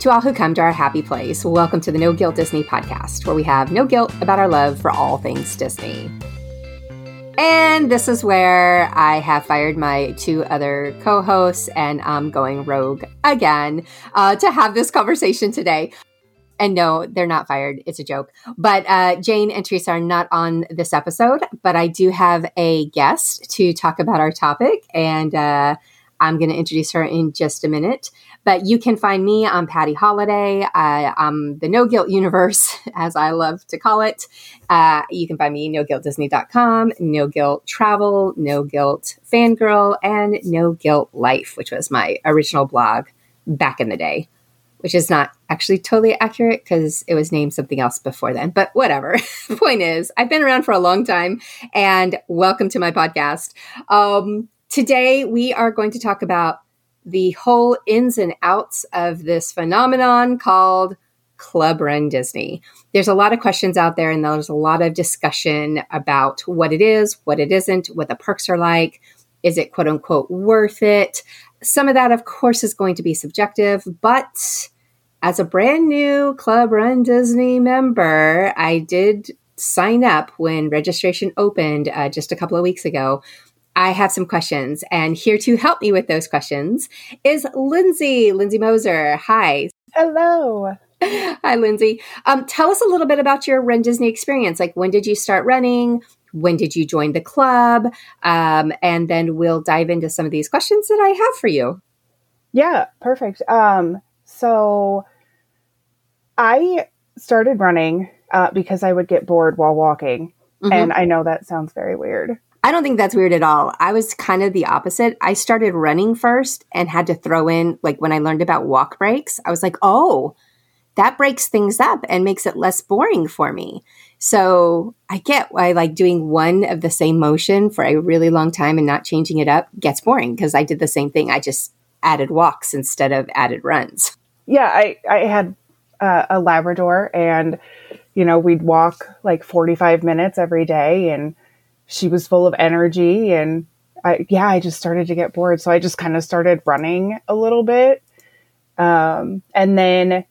To all who come to our happy place, welcome to the No Guilt Disney podcast, where we have no guilt about our love for all things Disney. And this is where I have fired my two other co hosts and I'm going rogue again uh, to have this conversation today. And no, they're not fired. It's a joke. But uh, Jane and Theresa are not on this episode, but I do have a guest to talk about our topic. And uh, I'm going to introduce her in just a minute. But you can find me on Patty Holiday. I'm the No Guilt Universe, as I love to call it. Uh, you can find me noguiltdisney.com, No Guilt Travel, No Guilt Fangirl, and No Guilt Life, which was my original blog back in the day, which is not actually totally accurate because it was named something else before then. But whatever. point is, I've been around for a long time, and welcome to my podcast. Um, today, we are going to talk about the whole ins and outs of this phenomenon called Club Run Disney. There's a lot of questions out there, and there's a lot of discussion about what it is, what it isn't, what the perks are like. Is it quote unquote worth it? Some of that, of course, is going to be subjective, but as a brand new Club Run Disney member, I did sign up when registration opened uh, just a couple of weeks ago. I have some questions, and here to help me with those questions is Lindsay, Lindsay Moser. Hi. Hello. Hi, Lindsay. Um, tell us a little bit about your Run Disney experience. Like, when did you start running? When did you join the club? Um, and then we'll dive into some of these questions that I have for you. Yeah, perfect. Um, so I started running uh, because I would get bored while walking. Mm-hmm. And I know that sounds very weird. I don't think that's weird at all. I was kind of the opposite. I started running first and had to throw in, like, when I learned about walk breaks, I was like, oh, that breaks things up and makes it less boring for me. So I get why, like, doing one of the same motion for a really long time and not changing it up gets boring because I did the same thing. I just added walks instead of added runs. Yeah, I, I had uh, a Labrador and, you know, we'd walk like 45 minutes every day and, she was full of energy and I, yeah, I just started to get bored. So I just kind of started running a little bit. Um, and then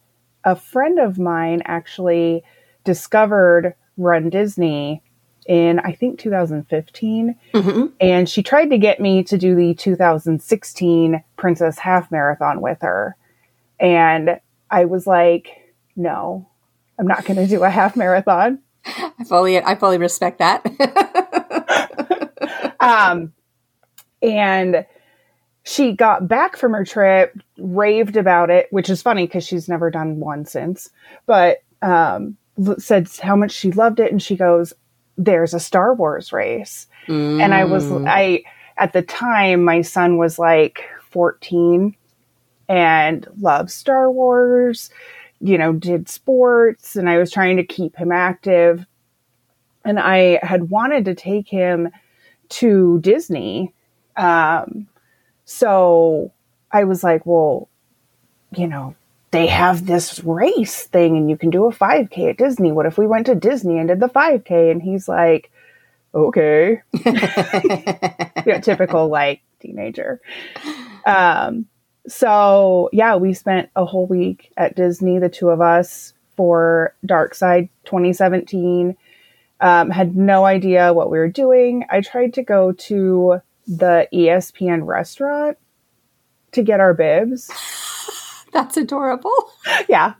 a friend of mine actually discovered Run Disney in, I think, 2015. Mm-hmm. And she tried to get me to do the 2016 Princess Half Marathon with her. And I was like, no, I'm not going to do a half marathon. I fully, I fully respect that. um, and she got back from her trip, raved about it, which is funny because she's never done one since, but um, said how much she loved it. And she goes, There's a Star Wars race. Mm. And I was, mm. I, at the time, my son was like 14 and loved Star Wars, you know, did sports, and I was trying to keep him active. And I had wanted to take him to Disney. Um, so I was like, well, you know, they have this race thing and you can do a 5K at Disney. What if we went to Disney and did the 5K? And he's like, okay. yeah, typical like teenager. Um, so yeah, we spent a whole week at Disney, the two of us, for Dark Side 2017. Um, had no idea what we were doing. I tried to go to the ESPN restaurant to get our bibs. That's adorable. Yeah,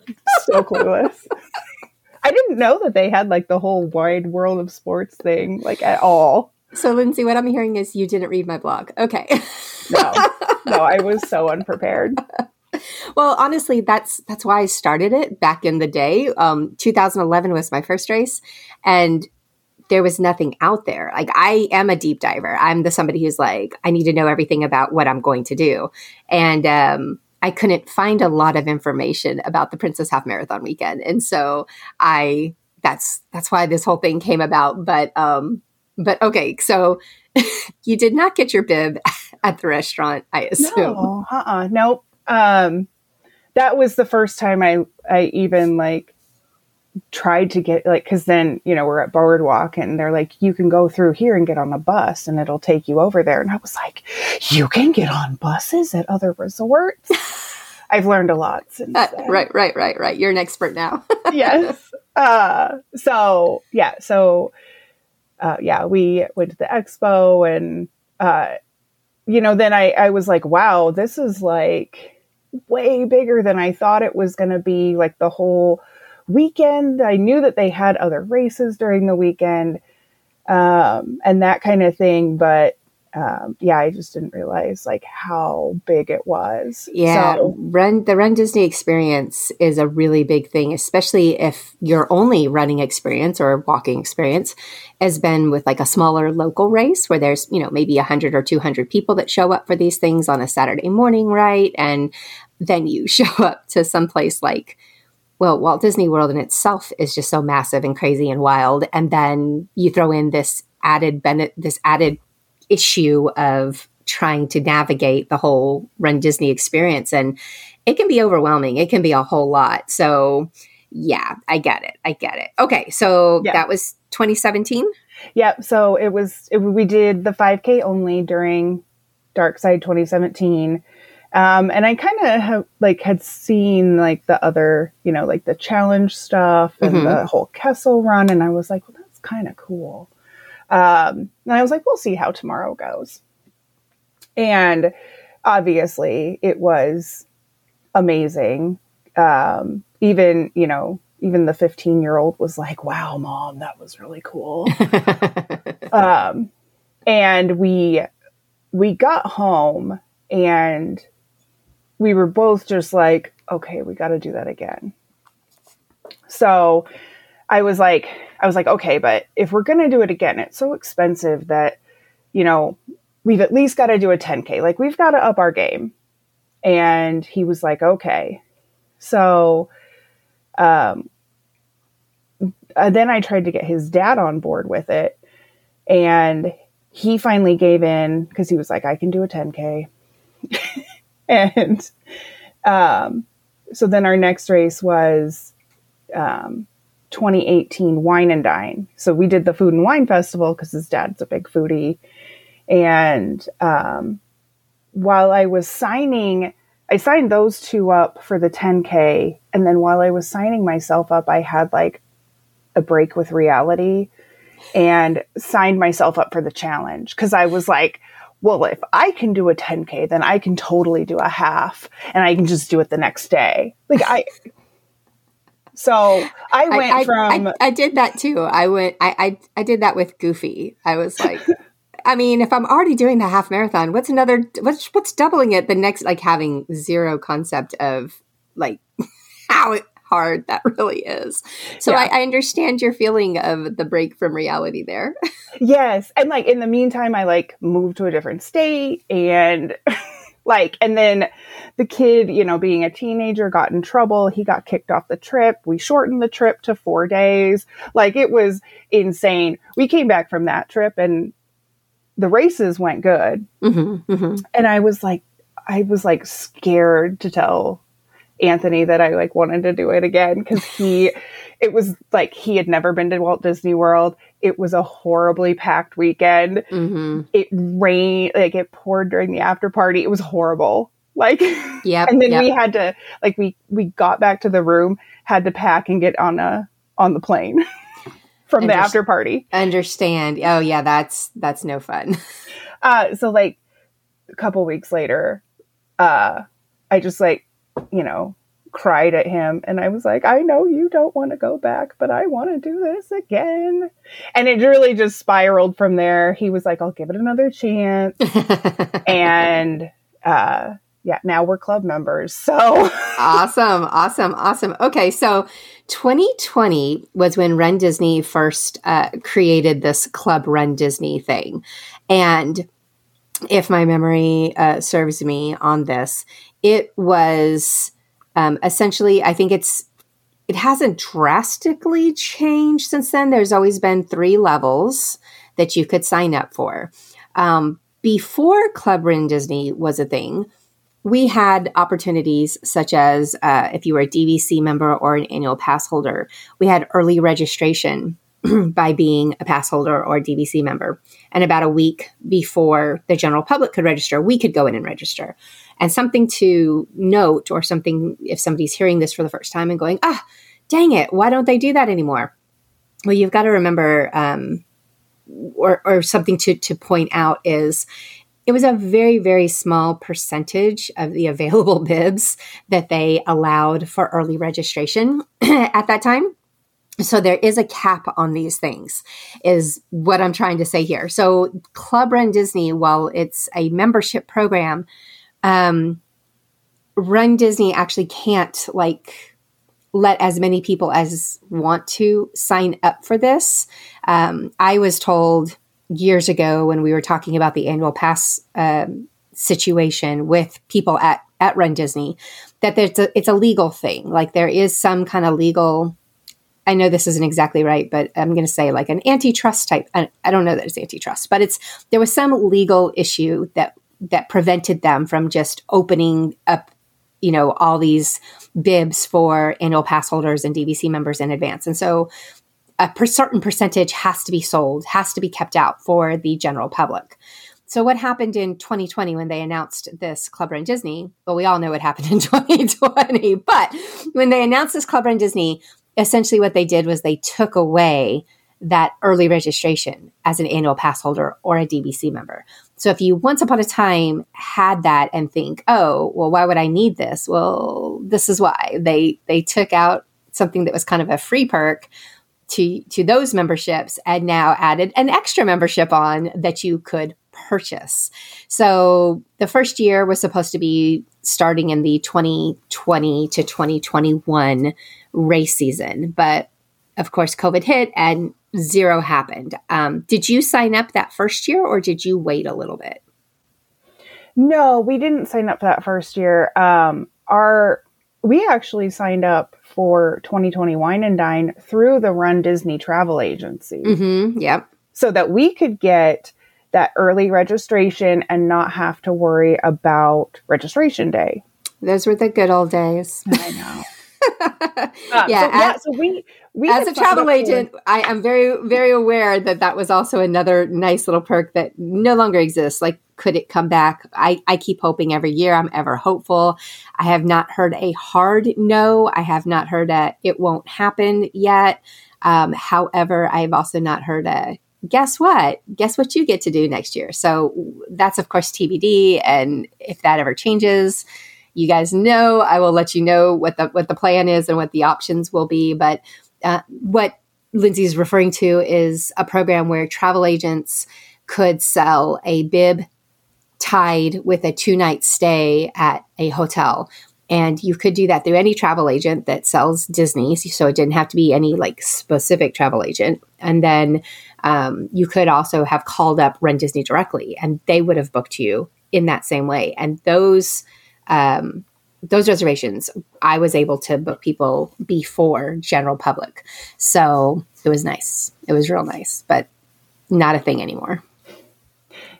so clueless. I didn't know that they had like the whole wide world of sports thing, like at all. So, Lindsay, what I'm hearing is you didn't read my blog. Okay. no, no, I was so unprepared. Well, honestly, that's that's why I started it back in the day. Um, 2011 was my first race, and there was nothing out there. Like I am a deep diver. I'm the somebody who's like, I need to know everything about what I'm going to do, and um, I couldn't find a lot of information about the Princess Half Marathon weekend, and so I that's that's why this whole thing came about. But um, but okay, so you did not get your bib at the restaurant, I assume. No, uh-uh, nope. Um, that was the first time I I even like tried to get like because then you know we're at boardwalk and they're like you can go through here and get on a bus and it'll take you over there and i was like you can get on buses at other resorts I've learned a lot since. Uh, right, right, right, right. You're an expert now. yes. Uh, so yeah, so uh, yeah, we went to the expo and uh, you know, then I I was like, wow, this is like way bigger than I thought it was going to be. Like the whole weekend, I knew that they had other races during the weekend um, and that kind of thing, but um, yeah, I just didn't realize like how big it was. Yeah, so, run the Run Disney experience is a really big thing, especially if your only running experience or walking experience has been with like a smaller local race where there's you know maybe a hundred or two hundred people that show up for these things on a Saturday morning, right? And then you show up to some place like well, Walt Disney World in itself is just so massive and crazy and wild, and then you throw in this added benefit, this added issue of trying to navigate the whole Run Disney experience. And it can be overwhelming. It can be a whole lot. So, yeah, I get it. I get it. Okay. So yeah. that was 2017? Yep. So it was, it, we did the 5K only during Dark Side 2017. Um, and I kind of have like had seen like the other, you know, like the challenge stuff and mm-hmm. the whole Kessel run. And I was like, well, that's kind of cool. Um, and I was like, we'll see how tomorrow goes. And obviously, it was amazing. Um, even, you know, even the 15 year old was like, wow, mom, that was really cool. um, and we, we got home and we were both just like, okay, we got to do that again. So I was like, I was like, okay, but if we're going to do it again, it's so expensive that, you know, we've at least got to do a 10K. Like, we've got to up our game. And he was like, okay. So, um, uh, then I tried to get his dad on board with it. And he finally gave in because he was like, I can do a 10K. and um, so then our next race was um, 2018 Wine and Dine. So we did the food and wine festival because his dad's a big foodie. And um, while I was signing, I signed those two up for the 10K. And then while I was signing myself up, I had like a break with reality and signed myself up for the challenge because I was like, well, if I can do a 10K, then I can totally do a half and I can just do it the next day. Like, I, so I went I, I, from. I, I, did that too. I went. I, I I did that with Goofy. I was like, I mean, if I'm already doing the half marathon, what's another? What's what's doubling it? The next, like having zero concept of like how it, hard that really is. So yeah. I, I understand your feeling of the break from reality there. yes, and like in the meantime, I like moved to a different state and. like and then the kid you know being a teenager got in trouble. He got kicked off the trip. We shortened the trip to four days. Like it was insane. We came back from that trip and the races went good. Mm-hmm, mm-hmm. and i was like i was like scared to tell anthony that i like wanted to do it again because he it was like he had never been to walt disney world it was a horribly packed weekend. Mm-hmm. It rained, like it poured during the after party. It was horrible. Like, yeah. and then yep. we had to, like, we we got back to the room, had to pack and get on a on the plane from Underst- the after party. Understand? Oh yeah, that's that's no fun. uh, so like a couple weeks later, uh, I just like, you know, cried at him and I was like, I know you don't want to go back, but I want to do this again. And it really just spiraled from there. He was like, I'll give it another chance. and uh yeah, now we're club members. So awesome, awesome, awesome. Okay, so 2020 was when Run Disney first uh, created this Club Run Disney thing. And if my memory uh, serves me on this, it was um, essentially, I think it's it hasn't drastically changed since then. There's always been three levels that you could sign up for. Um, before Club Run Disney was a thing, we had opportunities such as uh, if you were a DVC member or an annual pass holder, we had early registration by being a pass holder or DVC member. And about a week before the general public could register, we could go in and register. And something to note, or something if somebody's hearing this for the first time and going, ah, dang it, why don't they do that anymore? Well, you've got to remember, um, or, or something to, to point out is it was a very, very small percentage of the available bibs that they allowed for early registration at that time. So there is a cap on these things, is what I'm trying to say here. So Club Run Disney, while it's a membership program, um, Run Disney actually can't like let as many people as want to sign up for this. Um, I was told years ago when we were talking about the annual pass um, situation with people at at Run Disney that there's a, it's a legal thing. Like there is some kind of legal I know this isn't exactly right, but I'm going to say like an antitrust type. I, I don't know that it's antitrust, but it's there was some legal issue that that prevented them from just opening up, you know, all these bibs for annual pass holders and DVC members in advance, and so a per certain percentage has to be sold, has to be kept out for the general public. So what happened in 2020 when they announced this Club Run Disney? Well, we all know what happened in 2020, but when they announced this Club Run Disney, essentially what they did was they took away that early registration as an annual pass holder or a DVC member. So if you once upon a time had that and think, "Oh, well why would I need this?" Well, this is why. They they took out something that was kind of a free perk to to those memberships and now added an extra membership on that you could purchase. So the first year was supposed to be starting in the 2020 to 2021 race season. But of course, COVID hit and zero happened. Um, did you sign up that first year or did you wait a little bit? No, we didn't sign up that first year. Um, our we actually signed up for 2020 Wine and Dine through the Run Disney travel agency. Mm-hmm, yep. So that we could get that early registration and not have to worry about registration day. Those were the good old days. I know. um, yeah, so, yeah. So we, we as a travel agent, I am very, very aware that that was also another nice little perk that no longer exists. Like, could it come back? I, I keep hoping every year. I'm ever hopeful. I have not heard a hard no. I have not heard a it won't happen yet. Um, however, I have also not heard a guess what? Guess what you get to do next year. So that's of course TBD, and if that ever changes you guys know. I will let you know what the what the plan is and what the options will be. But uh, what Lindsay is referring to is a program where travel agents could sell a bib tied with a two night stay at a hotel. And you could do that through any travel agent that sells Disney. So it didn't have to be any like specific travel agent. And then um, you could also have called up Run Disney directly and they would have booked you in that same way. And those um, those reservations, I was able to book people before general public. So it was nice. It was real nice, but not a thing anymore.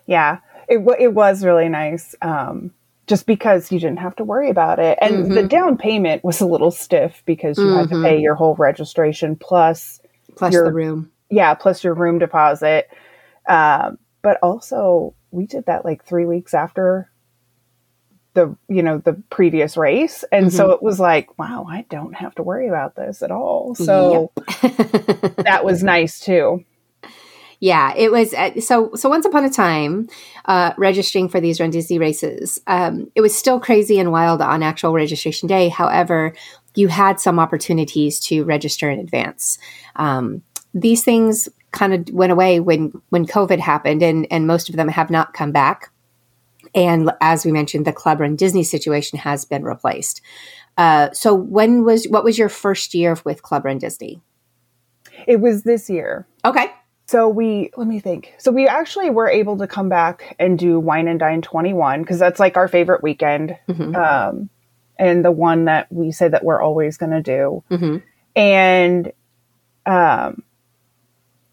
Yeah, it, w- it was really nice. Um, just because you didn't have to worry about it. And mm-hmm. the down payment was a little stiff because you mm-hmm. had to mm-hmm. pay your whole registration plus plus your, the room. Yeah, plus your room deposit. Um, but also, we did that like three weeks after the you know the previous race. And mm-hmm. so it was like wow i don't have to worry about this at all. So yep. that was nice too. Yeah it was uh, so so once upon a time uh, registering for these run disney races um, it was still crazy and wild on actual registration day. However you had some opportunities to register in advance. Um, these things kind of went away when when covid happened and and most of them have not come back and as we mentioned, the Club Run Disney situation has been replaced. Uh, so when was what was your first year with Club Run Disney? It was this year. Okay. So we let me think. So we actually were able to come back and do Wine and Dine 21 because that's like our favorite weekend. Mm-hmm. Um, and the one that we say that we're always going to do. Mm-hmm. And um,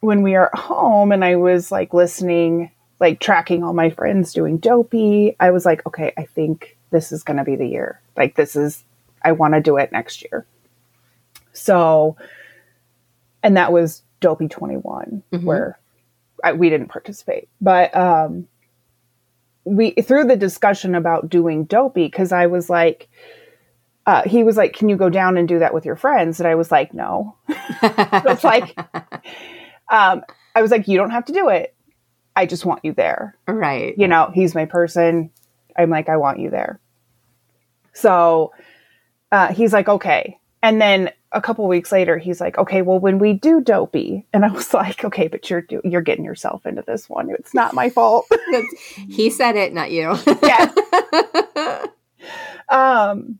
when we are home and I was like listening like tracking all my friends doing dopey, I was like, okay, I think this is going to be the year. Like, this is, I want to do it next year. So, and that was dopey 21, mm-hmm. where I, we didn't participate. But, um, we through the discussion about doing dopey because I was like, uh, he was like, "Can you go down and do that with your friends?" And I was like, "No." it's like, um, I was like, "You don't have to do it. I just want you there." Right. You know, he's my person. I'm like, I want you there. So uh, he's like, okay. And then a couple weeks later, he's like, okay, well, when we do dopey, and I was like, okay, but you're do- you're getting yourself into this one. It's not my fault. he said it, not you. yeah. um,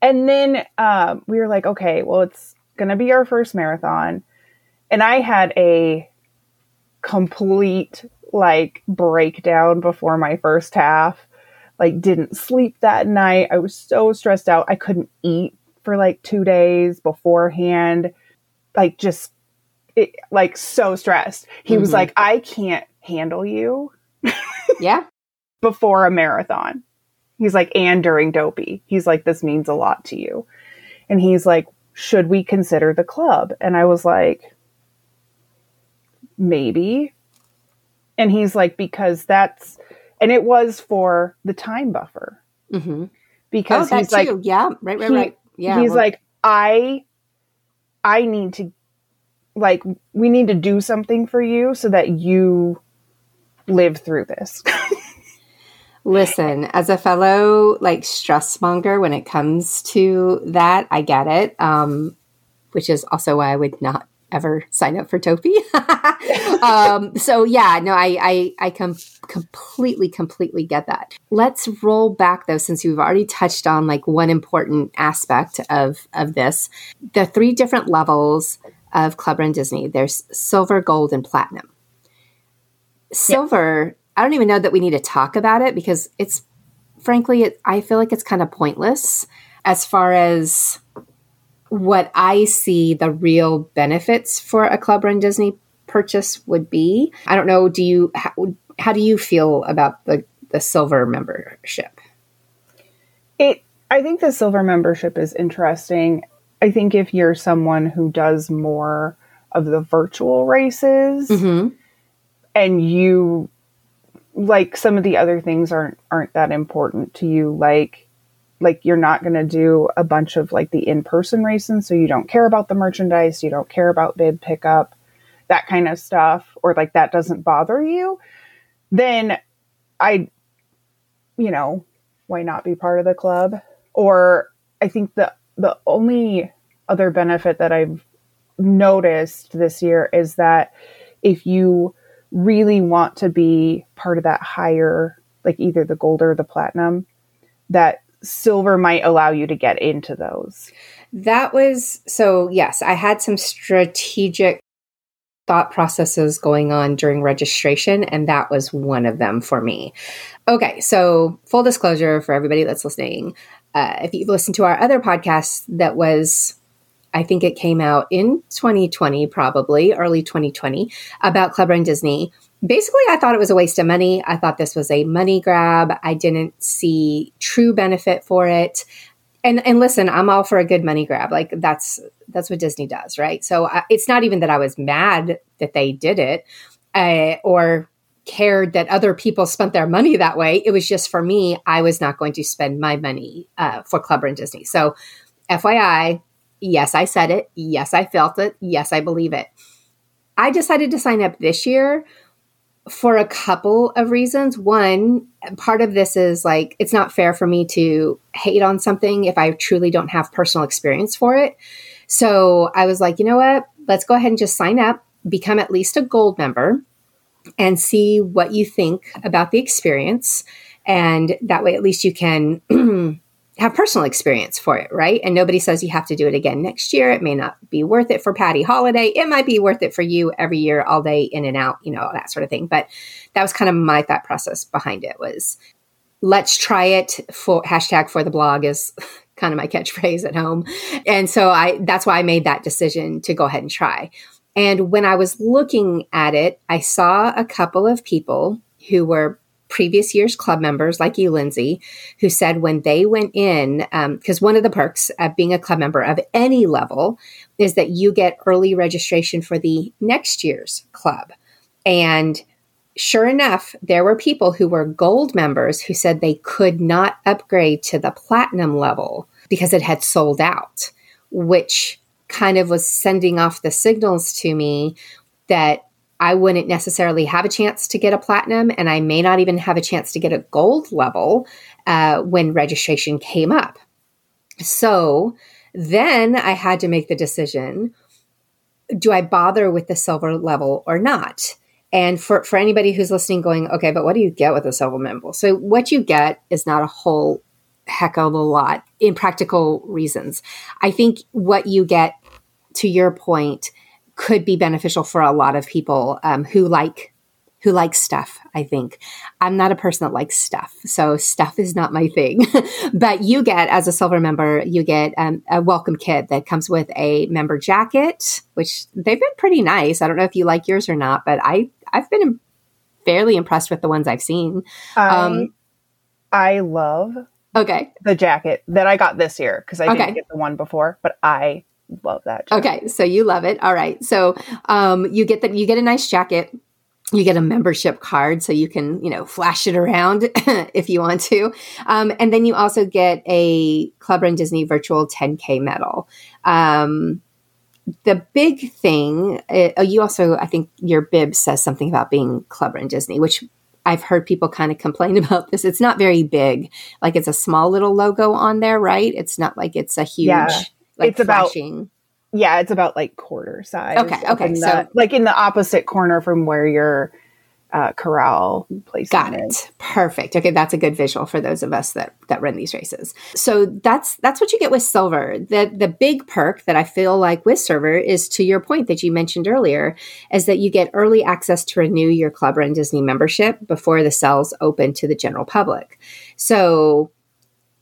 and then um, we were like, okay, well, it's gonna be our first marathon, and I had a complete like breakdown before my first half. Like, didn't sleep that night. I was so stressed out. I couldn't eat for like two days beforehand. Like, just it, like so stressed. He mm-hmm. was like, I can't handle you. yeah. Before a marathon. He's like, and during dopey. He's like, this means a lot to you. And he's like, should we consider the club? And I was like, maybe. And he's like, because that's, and it was for the time buffer. Mm-hmm. Because oh, he's like, too. yeah, right, right, he, right. Yeah. He's well, like, I, I need to, like, we need to do something for you so that you live through this. Listen, as a fellow like stress monger, when it comes to that, I get it. Um, which is also why I would not ever sign up for Dopey. um, so yeah, no, I I, I com- completely completely get that. Let's roll back though, since we've already touched on like one important aspect of of this, the three different levels of Club Run Disney. There's silver, gold, and platinum. Silver, yep. I don't even know that we need to talk about it because it's frankly, it, I feel like it's kind of pointless as far as what I see the real benefits for a Club Run Disney purchase would be. I don't know. Do you how, how do you feel about the the silver membership? It. I think the silver membership is interesting. I think if you're someone who does more of the virtual races mm-hmm. and you like some of the other things aren't aren't that important to you like like you're not going to do a bunch of like the in-person racing so you don't care about the merchandise you don't care about bid pickup that kind of stuff or like that doesn't bother you then i you know why not be part of the club? Or i think the the only other benefit that i've noticed this year is that if you really want to be part of that higher like either the gold or the platinum that silver might allow you to get into those. That was so, yes, I had some strategic thought processes going on during registration, and that was one of them for me. Okay, so full disclosure for everybody that's listening uh, if you've listened to our other podcast that was I think it came out in 2020, probably early 2020, about Club Run Disney basically, I thought it was a waste of money. I thought this was a money grab. I didn't see true benefit for it. And and listen, I'm all for a good money grab. Like that's that's what Disney does, right? So I, it's not even that I was mad that they did it uh, or cared that other people spent their money that way. It was just for me, I was not going to spend my money uh, for Club Run Disney. So, FYI, yes, I said it. Yes, I felt it. Yes, I believe it. I decided to sign up this year for a couple of reasons. One, part of this is like it's not fair for me to hate on something if I truly don't have personal experience for it. So I was like, you know what? Let's go ahead and just sign up, become at least a gold member, and see what you think about the experience. And that way, at least you can have personal experience for it, right? And nobody says you have to do it again next year. It may not be worth it for Patty Holiday. It might be worth it for you every year, all day, in and out, you know, that sort of thing. But that was kind of my thought process behind it was let's try it for hashtag for the blog is kind of my catchphrase at home. And so I that's why I made that decision to go ahead and try. And when I was looking at it, I saw a couple of people who were previous year's club members like you, Lindsay, who said when they went in, because um, one of the perks of being a club member of any level is that you get early registration for the next year's club. And sure enough, there were people who were gold members who said they could not upgrade to the platinum level because it had sold out, which kind of was sending off the signals to me that I wouldn't necessarily have a chance to get a platinum, and I may not even have a chance to get a gold level uh, when registration came up. So then I had to make the decision do I bother with the silver level or not? And for, for anybody who's listening, going, okay, but what do you get with a silver member? So, what you get is not a whole heck of a lot in practical reasons. I think what you get, to your point, could be beneficial for a lot of people um, who like who like stuff. I think I'm not a person that likes stuff, so stuff is not my thing. but you get as a silver member, you get um, a welcome kit that comes with a member jacket, which they've been pretty nice. I don't know if you like yours or not, but I I've been fairly impressed with the ones I've seen. Um, I love okay the jacket that I got this year because I okay. didn't get the one before, but I love that. Jacket. Okay, so you love it. All right, so um, you get that you get a nice jacket. You get a membership card so you can, you know, flash it around if you want to. Um, and then you also get a Club Run Disney virtual 10K medal. Um, the big thing, uh, you also, I think your bib says something about being Club Run Disney, which I've heard people kind of complain about this. It's not very big. Like it's a small little logo on there, right? It's not like it's a huge, yeah, like it's flashing. about, yeah, it's about like quarter size. Okay. Okay. So the, like in the opposite corner from where your uh, corral place. Got it. Perfect. Okay, that's a good visual for those of us that that run these races. So that's that's what you get with silver. The the big perk that I feel like with silver is to your point that you mentioned earlier, is that you get early access to renew your Club Run Disney membership before the cells open to the general public. So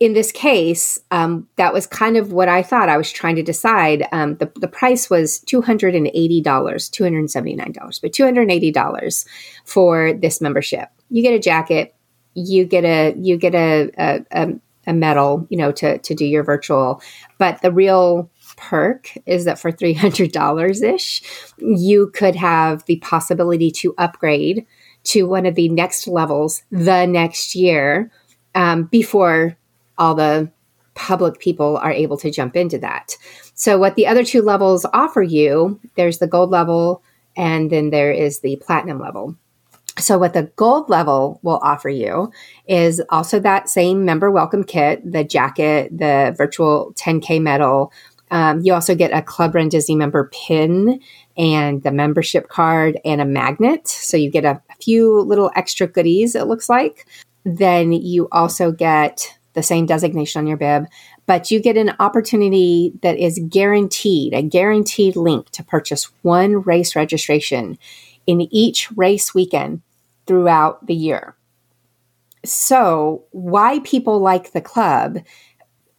in this case, um, that was kind of what I thought. I was trying to decide. Um, the, the price was $280, $279, but $280 for this membership. You get a jacket, you get a, you get a, a, a, a medal, you know, to, to do your virtual. But the real perk is that for $300 ish, you could have the possibility to upgrade to one of the next levels the next year um, before all the public people are able to jump into that. So, what the other two levels offer you, there's the gold level and then there is the platinum level. So, what the gold level will offer you is also that same member welcome kit, the jacket, the virtual 10K medal. Um, you also get a Club Run Disney member pin and the membership card and a magnet. So, you get a, a few little extra goodies, it looks like. Then you also get the same designation on your bib, but you get an opportunity that is guaranteed, a guaranteed link to purchase one race registration in each race weekend throughout the year. So, why people like the club,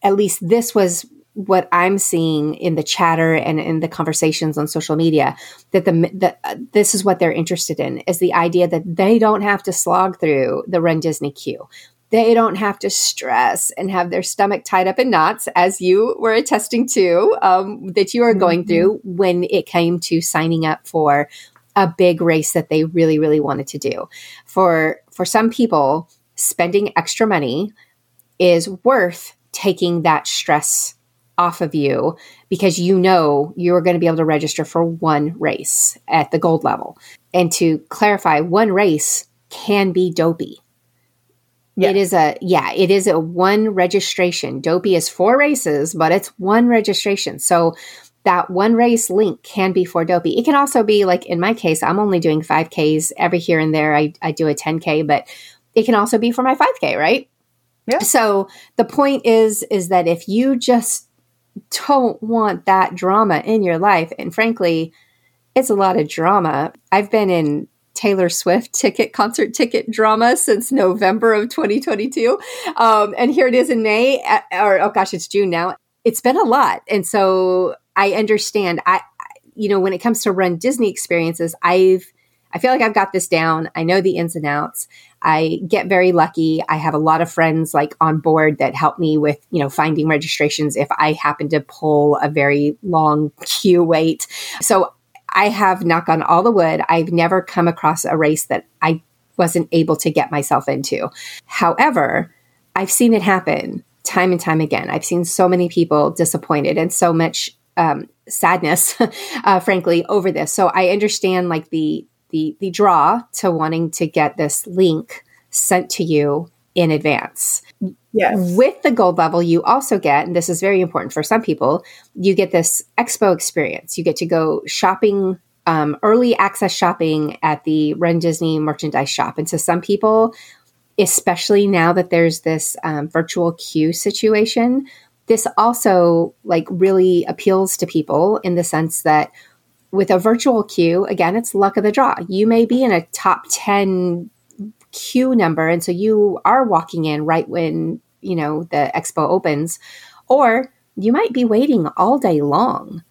at least this was what I'm seeing in the chatter and in the conversations on social media that the, the uh, this is what they're interested in is the idea that they don't have to slog through the Run Disney queue they don't have to stress and have their stomach tied up in knots, as you were attesting to, um, that you are going mm-hmm. through when it came to signing up for a big race that they really, really wanted to do. For for some people, spending extra money is worth taking that stress off of you because you know you're going to be able to register for one race at the gold level. And to clarify, one race can be dopey. It is a yeah, it is a one registration. Dopey is four races, but it's one registration. So that one race link can be for Dopey. It can also be like in my case, I'm only doing 5Ks every here and there. I, I do a 10K, but it can also be for my 5K, right? Yeah. So the point is is that if you just don't want that drama in your life, and frankly, it's a lot of drama. I've been in Taylor Swift ticket, concert ticket drama since November of 2022. Um, and here it is in May, or oh gosh, it's June now. It's been a lot. And so I understand. I, you know, when it comes to run Disney experiences, I've, I feel like I've got this down. I know the ins and outs. I get very lucky. I have a lot of friends like on board that help me with, you know, finding registrations if I happen to pull a very long queue wait. So I have knock on all the wood. I've never come across a race that I wasn't able to get myself into. However, I've seen it happen time and time again. I've seen so many people disappointed and so much um, sadness, uh, frankly, over this. So I understand like the the the draw to wanting to get this link sent to you in advance. Yes. With the gold level, you also get, and this is very important for some people, you get this expo experience. You get to go shopping, um, early access shopping at the Run Disney merchandise shop. And so some people, especially now that there's this um, virtual queue situation, this also like really appeals to people in the sense that with a virtual queue, again, it's luck of the draw. You may be in a top 10 queue number. And so you are walking in right when, you know, the expo opens, or you might be waiting all day long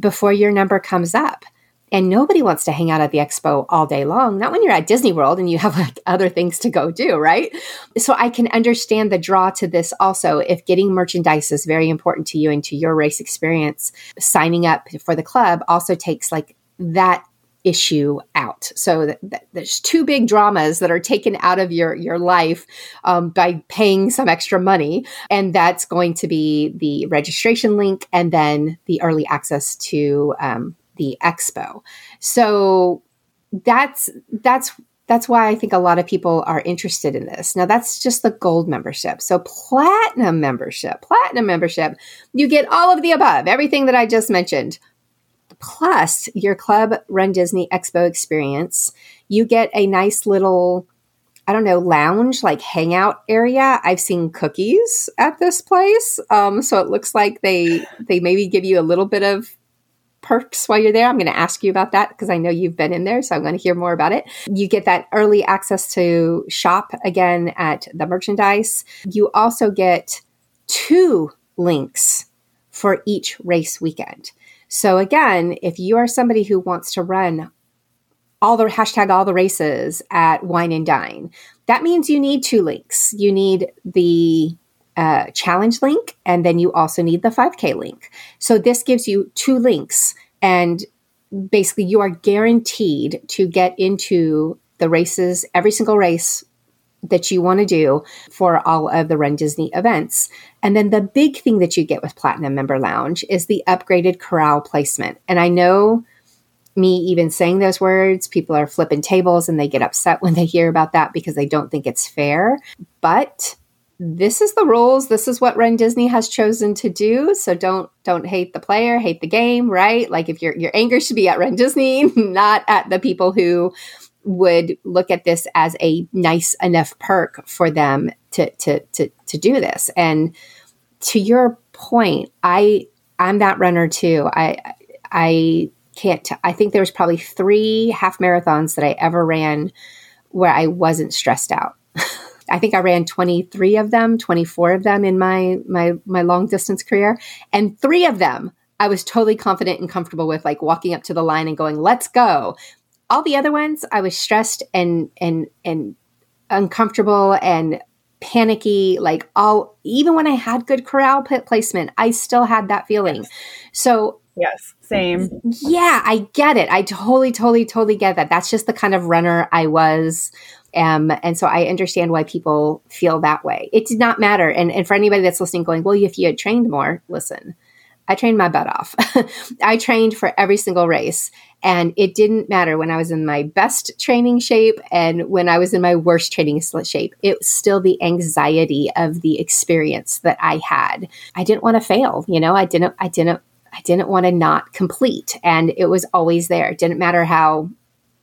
before your number comes up. And nobody wants to hang out at the expo all day long, not when you're at Disney World and you have like other things to go do, right? So I can understand the draw to this also. If getting merchandise is very important to you and to your race experience, signing up for the club also takes like that issue out. So that, that there's two big dramas that are taken out of your your life um, by paying some extra money, and that's going to be the registration link and then the early access to um, the expo. So that's that's that's why I think a lot of people are interested in this. Now, that's just the gold membership. So, platinum membership, platinum membership, you get all of the above, everything that I just mentioned plus your Club Run Disney Expo experience, you get a nice little, I don't know, lounge like hangout area. I've seen cookies at this place, um, so it looks like they they maybe give you a little bit of perks while you're there. I'm going to ask you about that because I know you've been in there, so I'm going to hear more about it. You get that early access to shop again at the merchandise. You also get two links for each race weekend. So again, if you are somebody who wants to run all the hashtag all the races at Wine and Dine, that means you need two links. You need the uh, challenge link, and then you also need the 5K link. So this gives you two links, and basically you are guaranteed to get into the races, every single race that you want to do for all of the Run Disney events. And then the big thing that you get with Platinum Member Lounge is the upgraded corral placement. And I know me even saying those words, people are flipping tables and they get upset when they hear about that because they don't think it's fair. But this is the rules. This is what Run Disney has chosen to do. So don't don't hate the player, hate the game, right? Like if your your anger should be at Run Disney, not at the people who would look at this as a nice enough perk for them to to to to do this. And to your point, I I'm that runner too. I I can't. T- I think there was probably three half marathons that I ever ran where I wasn't stressed out. I think I ran 23 of them, 24 of them in my my my long distance career, and three of them I was totally confident and comfortable with, like walking up to the line and going, "Let's go." All the other ones i was stressed and and and uncomfortable and panicky like all even when i had good corral pit placement i still had that feeling yes. so yes same yeah i get it i totally totally totally get that that's just the kind of runner i was um, and so I understand why people feel that way. It did not matter. And, and for anybody that's listening, going, well, if you had trained more, listen, I trained my butt off. I trained for every single race. And it didn't matter when I was in my best training shape and when I was in my worst training shape. It was still the anxiety of the experience that I had. I didn't want to fail, you know, I didn't, I didn't, I didn't want to not complete. And it was always there. It didn't matter how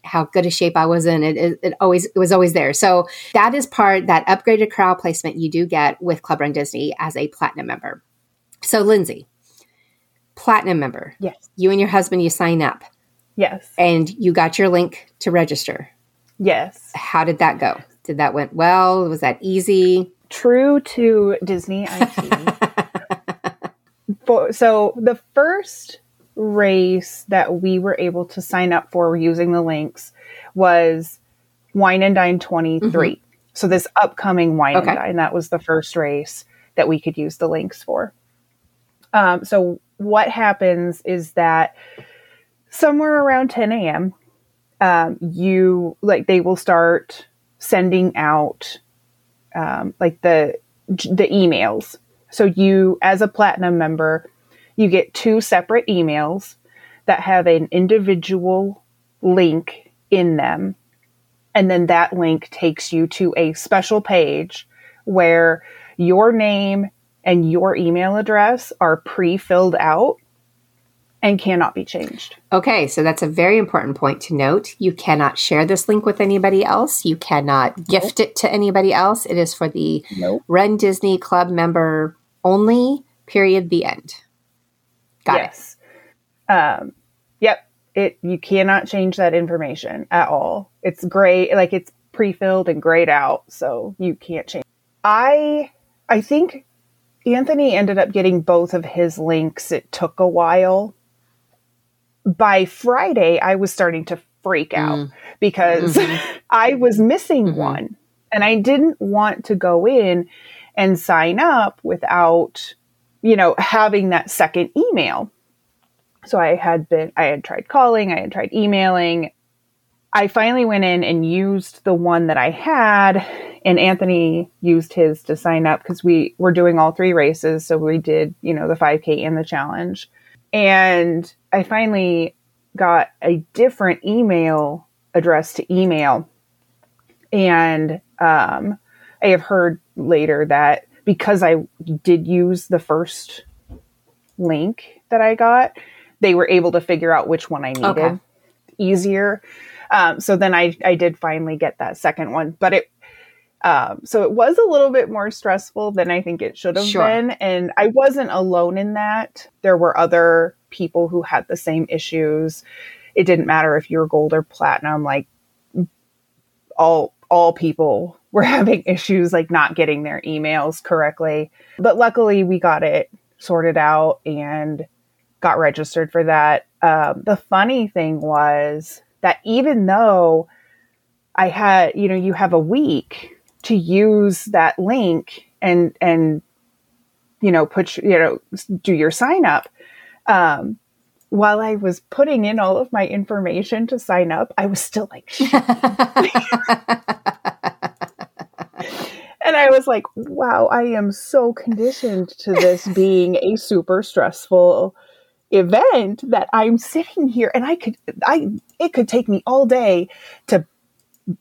how good a shape I was in. It, it, it, always it was always there. So that is part that upgraded corral placement you do get with Club Run Disney as a platinum member. So Lindsay, platinum member. Yes. You and your husband you sign up. Yes. And you got your link to register. Yes. How did that go? Did that went well? Was that easy? True to Disney IT. For, so the first race that we were able to sign up for using the links was Wine and Dine 23. Mm-hmm. So this upcoming Wine okay. and Dine, that was the first race that we could use the links for. Um, so what happens is that somewhere around 10 a.m., um, you like they will start sending out um, like the the emails. So you, as a platinum member, you get two separate emails that have an individual link in them. And then that link takes you to a special page where your name and your email address are pre filled out and cannot be changed. Okay, so that's a very important point to note. You cannot share this link with anybody else. You cannot gift it to anybody else. It is for the Nope. Run Disney Club member only, period, the end. Got it. yes. Um, yep. It you cannot change that information at all. It's gray, like it's pre-filled and grayed out, so you can't change. I I think Anthony ended up getting both of his links. It took a while. By Friday, I was starting to freak out because I was missing Mhm. one and I didn't want to go in and sign up without, you know, having that second email. So I had been, I had tried calling, I had tried emailing. I finally went in and used the one that I had, and Anthony used his to sign up because we were doing all three races. So we did, you know, the 5K and the challenge. And I finally got a different email address to email. And um, I have heard later that because I did use the first link that I got, they were able to figure out which one I needed Okay. easier. Um, so then I, I did finally get that second one, but it, um, so it was a little bit more stressful than I think it should have Sure. been. And I wasn't alone in that. There were other people who had the same issues. It didn't matter if you were gold or platinum, like all, all people were having issues like not getting their emails correctly. But luckily we got it sorted out and got registered for that. Um, the funny thing was that even though I had, you know, you have a week to use that link and and you know put you know do your sign up. Um, while I was putting in all of my information to sign up, I was still like, and I was like, wow, I am so conditioned to this being a super stressful event that I'm sitting here and I could I it could take me all day to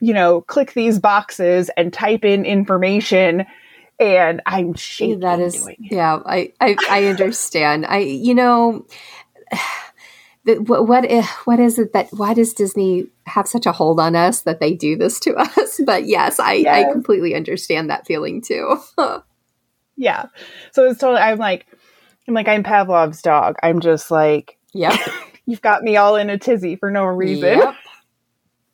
you know click these boxes and type in information and I'm shaking that is yeah I, I i understand. I you know what what what is it that why does disney have such a hold on us that they do this to us? But yes i i completely understand that feeling too. Yeah. So it's totally I'm like I'm like I'm Pavlov's dog. I'm just like yep you've got me all in a tizzy for no reason. Yep.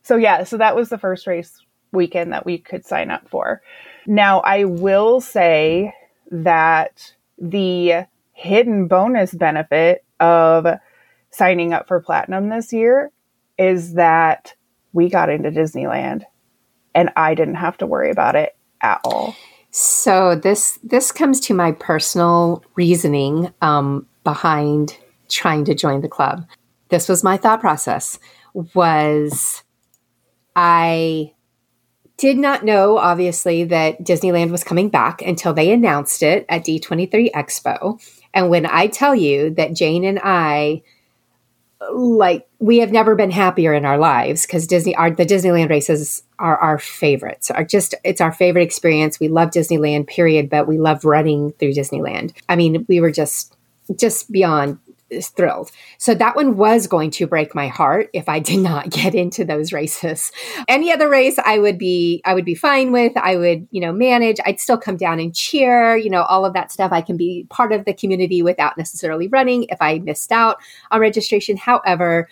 So yeah, so that was the first race weekend that we could sign up for. Now I will say that the hidden bonus benefit of signing up for platinum this year is that we got into Disneyland and I didn't have to worry about it at all. So this this comes to my personal reasoning um, behind trying to join the club. This was my thought process. Was I did not know, obviously, that Disneyland was coming back until they announced it at D23 Expo. And when I tell you that Jane and I, like, we have never been happier in our lives because Disney, our, the Disneyland races are our favorites. Are just, it's our favorite experience. We love Disneyland, period, but we love running through Disneyland. I mean, we were just, just beyond thrilled. So that one was going to break my heart if I did not get into those races. Any other race I would be I would be fine with. I would, you know, manage. I'd still come down and cheer, you know, all of that stuff. I can be part of the community without necessarily running if I missed out on registration. However,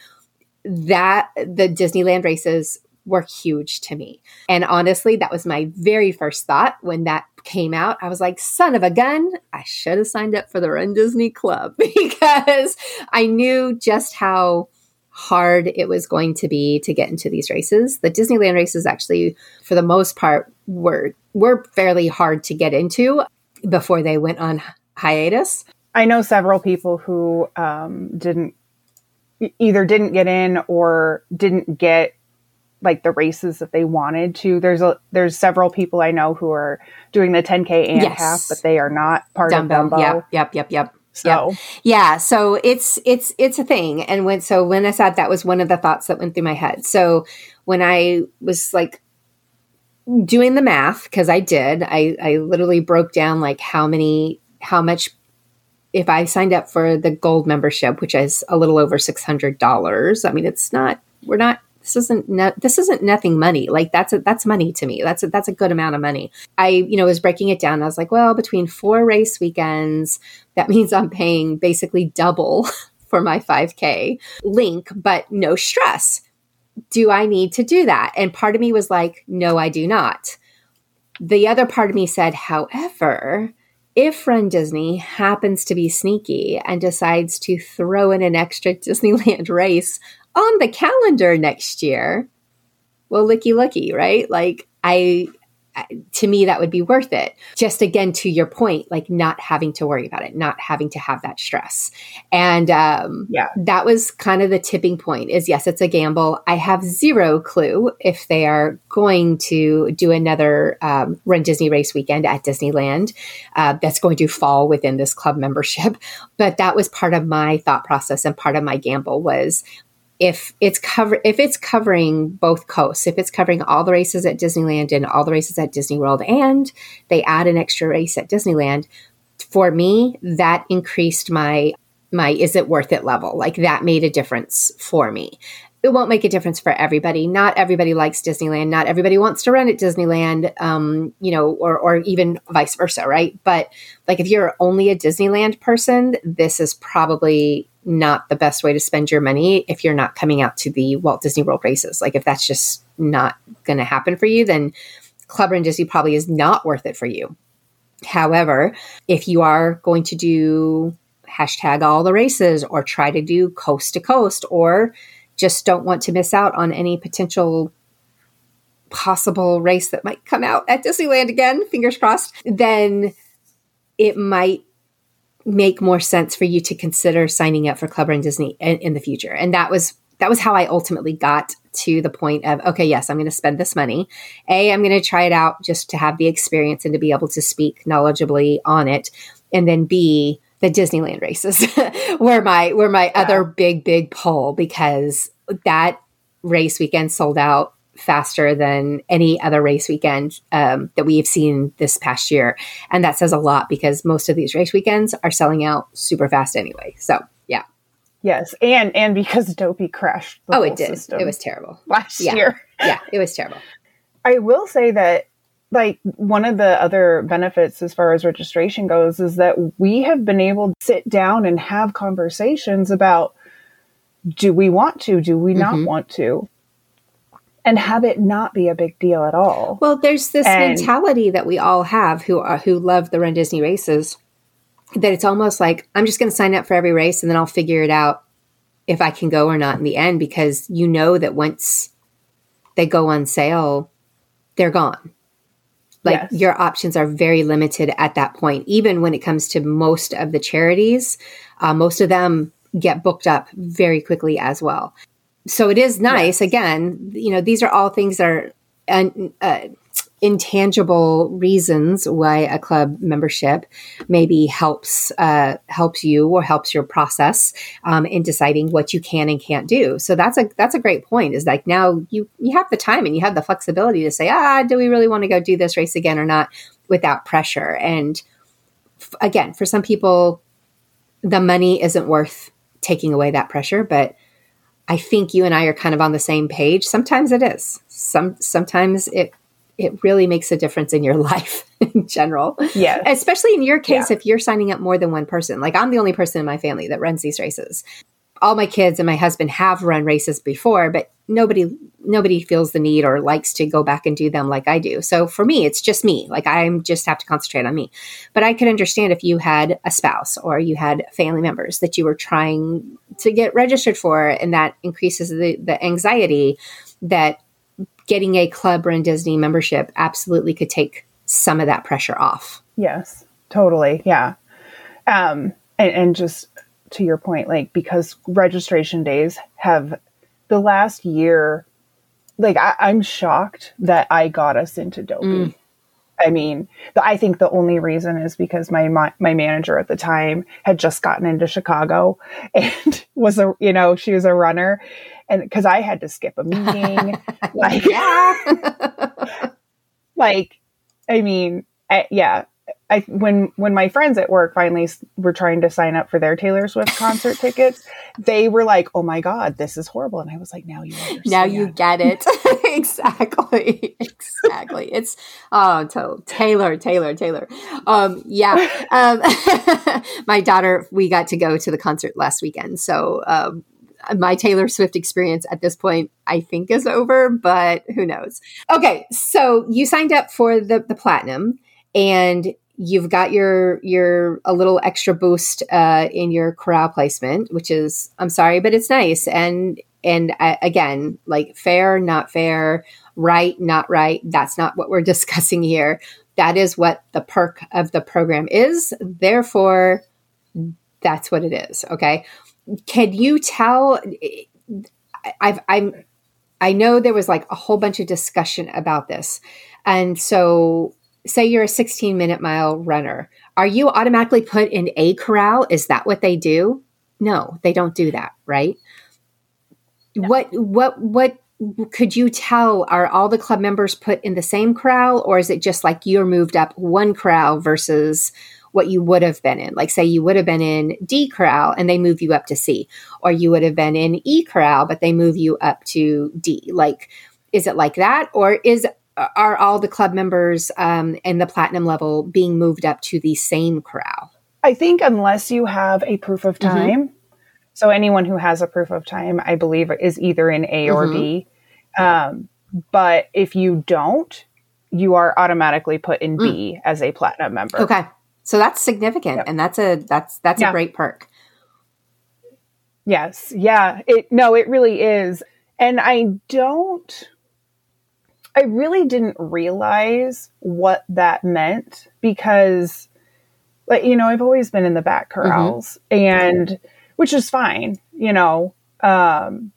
that the Disneyland races were huge to me. And honestly, that was my very first thought when that came out. I was like, son of a gun, I should have signed up for the Run Disney Club because I knew just how hard it was going to be to get into these races. The Disneyland races actually for the most part were were fairly hard to get into before they went on hiatus. I know several people who um, didn't either didn't get in or didn't get like the races that they wanted to. There's a there's several people I know who are doing the 10k and yes. half, but they are not part Dumbo. of Dumbo. Yep, yep, yep, yep. So yep. yeah, so it's it's it's a thing. And when so when I said that was one of the thoughts that went through my head. So when I was like doing the math because I did, I I literally broke down like how many how much if I signed up for the gold membership, which is a little over six hundred dollars. I mean, it's not we're not this isn't no, this isn't nothing money. Like that's a, that's money to me. That's a, that's a good amount of money. I you know was breaking it down. I was like, well, between four race weekends, that means I'm paying basically double for my 5K link, but no stress. Do I need to do that? And part of me was like, no, I do not. The other part of me said, however, if Run Disney happens to be sneaky and decides to throw in an extra Disneyland race on the calendar next year, well, looky looky, right? Like I, to me, that would be worth it. Just again, to your point, like not having to worry about it, not having to have that stress. And um, yeah, that was kind of the tipping point is yes, it's a gamble. I have zero clue if they are going to do another um, Run Disney Race weekend at Disneyland uh, that's going to fall within this club membership. But that was part of my thought process and part of my gamble was if it's cover if it's covering both coasts, if it's covering all the races at Disneyland and all the races at Disney World, and they add an extra race at Disneyland, for me that increased my my is it worth it level. Like that made a difference for me. It won't make a difference for everybody. Not everybody likes Disneyland. Not everybody wants to run at Disneyland. Um, you know, or or even vice versa, right? But like if you're only a Disneyland person, this is probably not the best way to spend your money if you're not coming out to the Walt Disney World races. Like if that's just not going to happen for you, then Club Run Disney probably is not worth it for you. However, if you are going to do hashtag all the races or try to do coast to coast or just don't want to miss out on any potential possible race that might come out at Disneyland again, fingers crossed, then it might make more sense for you to consider signing up for Club Run Disney in, in the future. And that was that was how I ultimately got to the point of okay, yes, I'm going to spend this money. A, I'm going to try it out just to have the experience and to be able to speak knowledgeably on it. And then B, the Disneyland races were my were my other big big pull because that race weekend sold out faster than any other race weekend um, that we have seen this past year. And that says a lot because most of these race weekends are selling out super fast anyway. So, yeah. Yes, and and because Dopey crashed. oh, it did. It was terrible last yeah. year. yeah, it was terrible. I will say that like one of the other benefits as far as registration goes is that we have been able to sit down and have conversations about do we want to do we not mm-hmm. want to and have it not be a big deal at all. Well, there's this and, mentality that we all have who are, who love the Run Disney races that it's almost like I'm just going to sign up for every race and then I'll figure it out if I can go or not in the end because you know that once they go on sale, they're gone. Like yes. your options are very limited at that point. Even when it comes to most of the charities, uh, most of them get booked up very quickly as well so it is nice. Yes. Again, you know, these are all things that are uh, intangible reasons why a club membership maybe helps uh, helps you or helps your process um, in deciding what you can and can't do. So that's a that's a great point. Is like now you you have the time and you have the flexibility to say, ah, do we really want to go do this race again or not, without pressure. And f- again, for some people, the money isn't worth taking away that pressure, but I think you and I are kind of on the same page. Sometimes it is. Some sometimes it it really makes a difference in your life in general. Yeah. Especially in your case, yeah. if you're signing up more than one person. Like I'm the only person in my family that runs these races all my kids and my husband have run races before, but nobody nobody feels the need or likes to go back and do them like I do. So for me, it's just me. Like I just have to concentrate on me. But I could understand if you had a spouse or you had family members that you were trying to get registered for, and that increases the, the anxiety that getting a club run Disney membership absolutely could take some of that pressure off. Yes, totally. Yeah. Um, and, and just to your point, like because registration days have the last year, like I, am shocked that I got us into Dopey. Mm. I mean, the, I think the only reason is because my, my my manager at the time had just gotten into Chicago and was a you know she was a runner, and because I had to skip a meeting, like like I mean, I, yeah, I when when my friends at work finally were trying to sign up for their Taylor Swift concert tickets, they were like, "Oh my god, this is horrible," and I was like, "Now you understand. now you get it exactly, exactly." It's oh, to- Taylor, Taylor, Taylor. Um, yeah, um, my daughter, we got to go to the concert last weekend, so um, my Taylor Swift experience at this point, I think, is over, but who knows? Okay, so you signed up for the the platinum, and you've got your your a little extra boost uh, in your corral placement, which is I'm sorry, but it's nice. And and uh, again, like fair, not fair, right, not right. That's not what we're discussing here. That is what the perk of the program is. Therefore, that's what it is. Okay. Can you tell? I've I'm I know there was like a whole bunch of discussion about this. And so say you're a 16 minute mile runner, are you automatically put in a corral? Is that what they do? No, they don't do that, right? No. What what what could you tell are all the club members put in the same corral or is it just like you're moved up one corral versus what you would have been in like say you would have been in d corral and they move you up to c or you would have been in e corral but they move you up to d like is it like that or is are all the club members um, in the platinum level being moved up to the same corral? I think unless you have a proof of mm-hmm. time. Mm-hmm. So anyone who has a proof of time, I believe, is either in A or mm-hmm. B. Um, but if you don't, you are automatically put in B mm. as a platinum member. Okay, so that's significant, yep. and that's a that's that's yeah. a great perk. Yes, yeah. It no, it really is, and I don't. I really didn't realize what that meant because, like, you know, I've always been in the back mm-hmm. corrals mm-hmm. and which is fine, you know, um,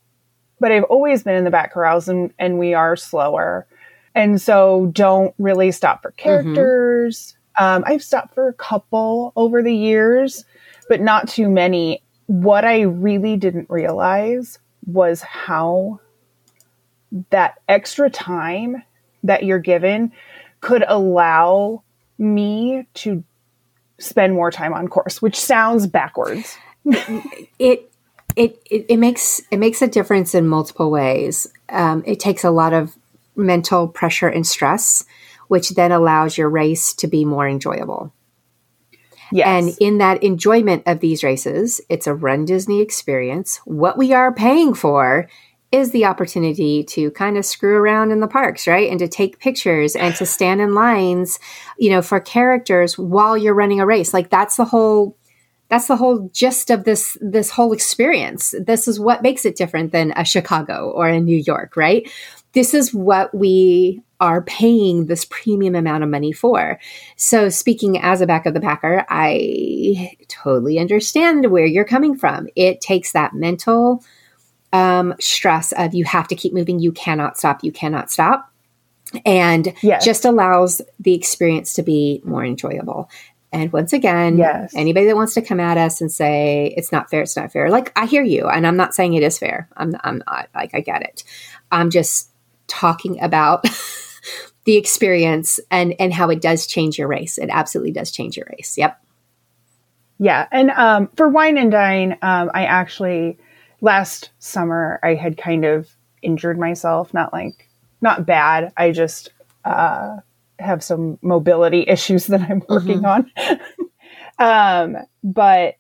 but I've always been in the back corrals and, and we are slower. And so don't really stop for mm-hmm. characters. Mm-hmm. Um, I've stopped for a couple over the years, but not too many. What I really didn't realize was how that extra time that you're given could allow me to spend more time on course, which sounds backwards. it, it it it makes it makes a difference in multiple ways. Um, it takes a lot of mental pressure and stress, which then allows your race to be more enjoyable. Yes. And in that enjoyment of these races, it's a Run Disney experience. What we are paying for is the opportunity to kind of screw around in the parks, right? And to take pictures and to stand in lines, you know, for characters while you're running a race. Like that's the whole that's the whole gist of this this whole experience. This is what makes it different than a Chicago or a New York, right? This is what we are paying this premium amount of money for. So, speaking as a back of the packer, I totally understand where you're coming from. It takes that mental um, stress of you have to keep moving, you cannot stop, you cannot stop. And yes. just allows the experience to be more enjoyable. And once again, yes. anybody that wants to come at us and say it's not fair, it's not fair. Like I hear you, and I'm not saying it is fair. I'm, I'm not like I get it. I'm just talking about the experience and and how it does change your race. It absolutely does change your race. Yep. Yeah, and um, for wine and dine, um, I actually last summer I had kind of injured myself, not like not bad. I just uh, have some mobility issues that I'm working mm-hmm. on. um, but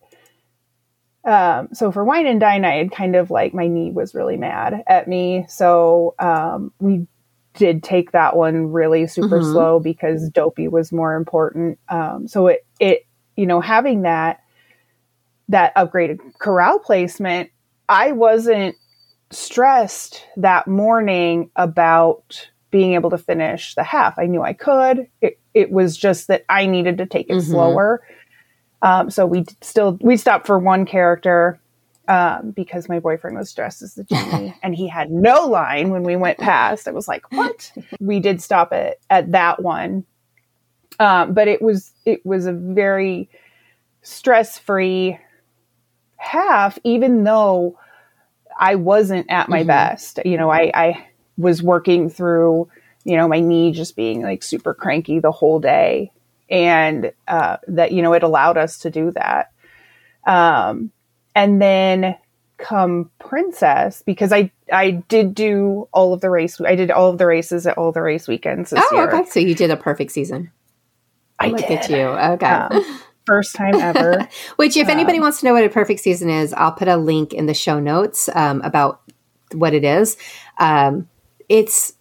um, so for wine and dine, I had kind of like my knee was really mad at me. So um, we did take that one really super mm-hmm. slow because dopey was more important. Um, so it it you know having that that upgraded corral placement I wasn't stressed that morning about being able to finish the half. I knew I could. It, it was just that I needed to take it mm-hmm. slower. Um, so we still we stopped for one character um, because my boyfriend was dressed as the genie and he had no line when we went past. I was like, "What?" we did stop it at that one, um, but it was it was a very stress free half, even though I wasn't at my mm-hmm. best. You know, I, I was working through, you know, my knee just being like super cranky the whole day. And uh, that, you know, it allowed us to do that. Um, and then come princess because I I did do all of the race I did all of the races at all the race weekends this oh, year. okay. So you did a perfect season. I Look did. at you. Okay. Um, first time ever. Which, if um, anybody wants to know what a perfect season is, I'll put a link in the show notes um, about what it is. Um, it's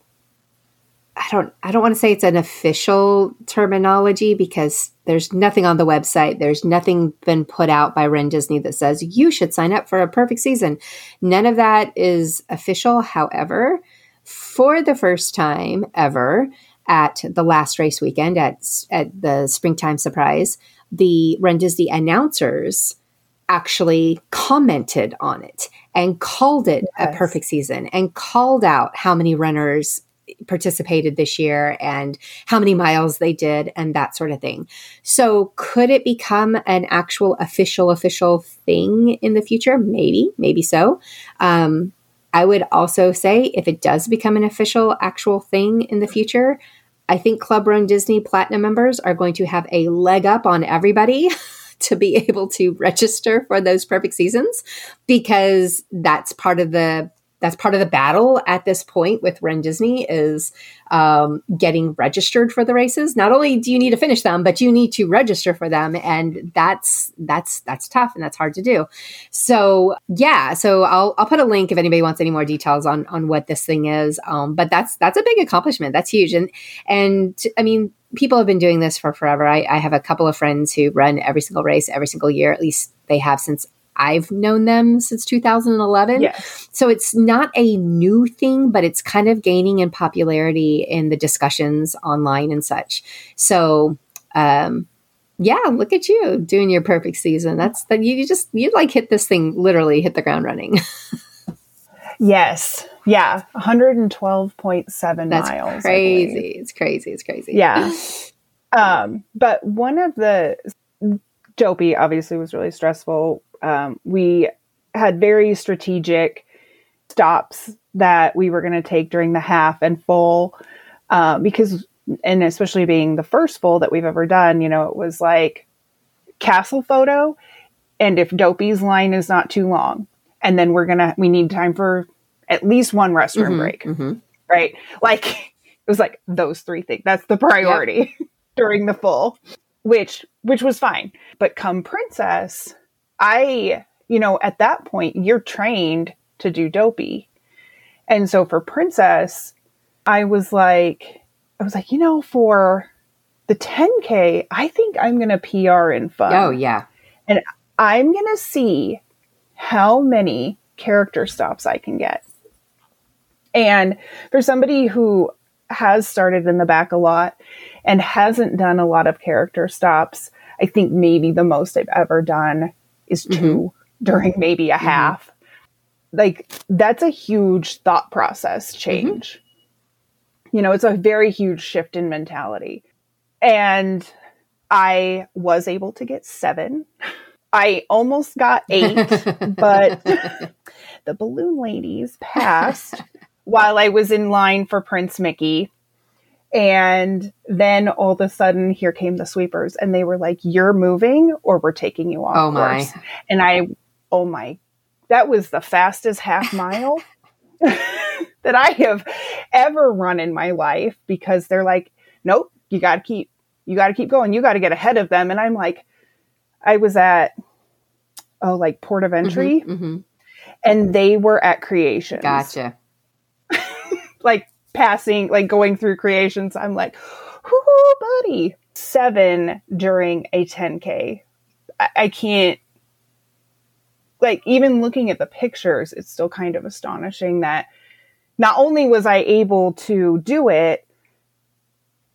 I don't I don't want to say it's an official terminology because there's nothing on the website. There's nothing been put out by Run Disney that says you should sign up for a perfect season. None of that is official. However, for the first time ever at the last race weekend at at the springtime surprise, the Run Disney announcers actually commented on it and called it yes. a perfect season and called out how many runners participated this year and how many miles they did and that sort of thing. So could it become an actual official official thing in the future? Maybe, maybe so. Um, I would also say if it does become an official actual thing in the future, I think Club Run Disney Platinum members are going to have a leg up on everybody to be able to register for those perfect seasons because that's part of the that's part of the battle at this point with Run Disney is um, getting registered for the races. Not only do you need to finish them, but you need to register for them, and that's that's that's tough and that's hard to do. So yeah, so I'll I'll put a link if anybody wants any more details on on what this thing is. Um, but that's that's a big accomplishment. That's huge, and and I mean people have been doing this for forever. I, I have a couple of friends who run every single race every single year. At least they have since I've known them since 2011. Yes. So it's not a new thing, but it's kind of gaining in popularity in the discussions online and such. So, um, yeah, look at you doing your perfect season. That's that you, just you like hit this thing literally hit the ground running. yes. Yeah. 112.7 That's miles. Crazy. It's crazy. It's crazy. Yeah. Um, but one of the dopey obviously was really stressful um, we had very strategic stops that we were going to take during the half and full uh, because and especially being the first full that we've ever done you know it was like castle photo and if dopey's line is not too long and then we're gonna we need time for at least one restroom mm-hmm, break mm-hmm. right like it was like those three things that's the priority yep. during the full which which was fine but come princess I, you know, at that point, you're trained to do dopey. And so for Princess, I was like, I was like, you know, for the 10K, I think I'm going to PR in fun. Oh, yeah. And I'm going to see how many character stops I can get. And for somebody who has started in the back a lot and hasn't done a lot of character stops, I think maybe the most I've ever done is 2 mm-hmm. during maybe a mm-hmm. half. Like that's a huge thought process change. Mm-hmm. You know, it's a very huge shift in mentality. And I was able to get seven. I almost got eight, but the balloon ladies passed while I was in line for Prince Mickey. And then all of a sudden, here came the sweepers, and they were like, "You're moving, or we're taking you off." Oh my! And I, oh my, that was the fastest half mile that I have ever run in my life because they're like, "Nope, you got to keep, you got to keep going. You got to get ahead of them." And I'm like, I was at, oh, like port of entry, mm-hmm, mm-hmm. and they were at creation. Gotcha. like passing, like going through creations, I'm like, whoo, buddy. Seven during a 10K. I, I can't, like, even looking at the pictures, it's still kind of astonishing that not only was I able to do it,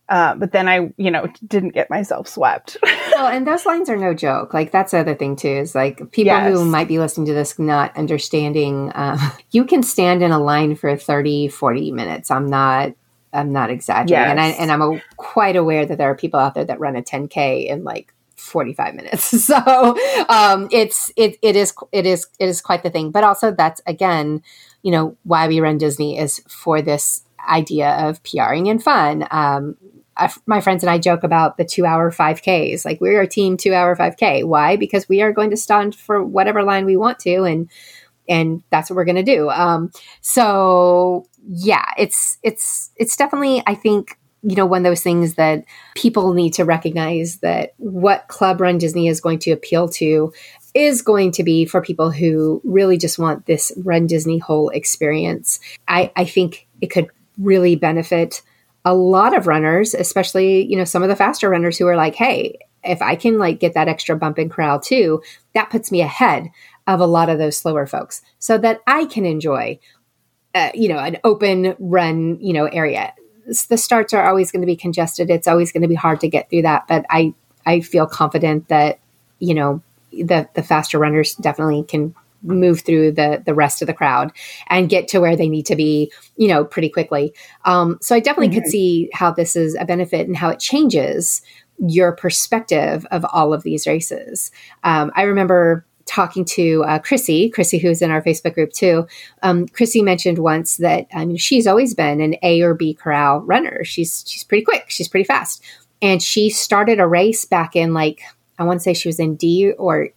Uh, but then I, you know, didn't get myself swept. well, and those lines are no joke. Like that's the other thing too is like people yes. who might be listening to this not understanding. Um, you can stand in a line for 30, 40 minutes. I'm not. I'm not exaggerating, yes. and I and I'm a, quite aware that there are people out there that run a 10k in like 45 minutes. So um, it's it it is it is it is quite the thing. But also that's again, you know, why we run Disney is for this idea of PRing and fun. Um, I, my friends and I joke about the two hour 5Ks. Like we're a team two hour 5K. Why? Because we are going to stand for whatever line we want to, and and that's what we're going to do. Um, so yeah, it's it's it's definitely I think you know one of those things that people need to recognize that what Club Run Disney is going to appeal to is going to be for people who really just want this Run Disney whole experience. I, I think it could really benefit a lot of runners, especially, you know, some of the faster runners who are like, hey, if I can like get that extra bump in corral too, that puts me ahead of a lot of those slower folks so that I can enjoy, uh, you know, an open run, you know, area. The starts are always going to be congested. It's always going to be hard to get through that. But I, I feel confident that, you know, the, the faster runners definitely can move through the the rest of the crowd and get to where they need to be you know pretty quickly um, so i definitely mm-hmm. could see how this is a benefit and how it changes your perspective of all of these races um, i remember talking to uh, Chrissy, Chrissy, who's in our Facebook group too. Um, Chrissy mentioned once that I mean she's always been an A or B corral runner. She's she's pretty quick. She's pretty fast, and she started a race back in like I want to say she was in D or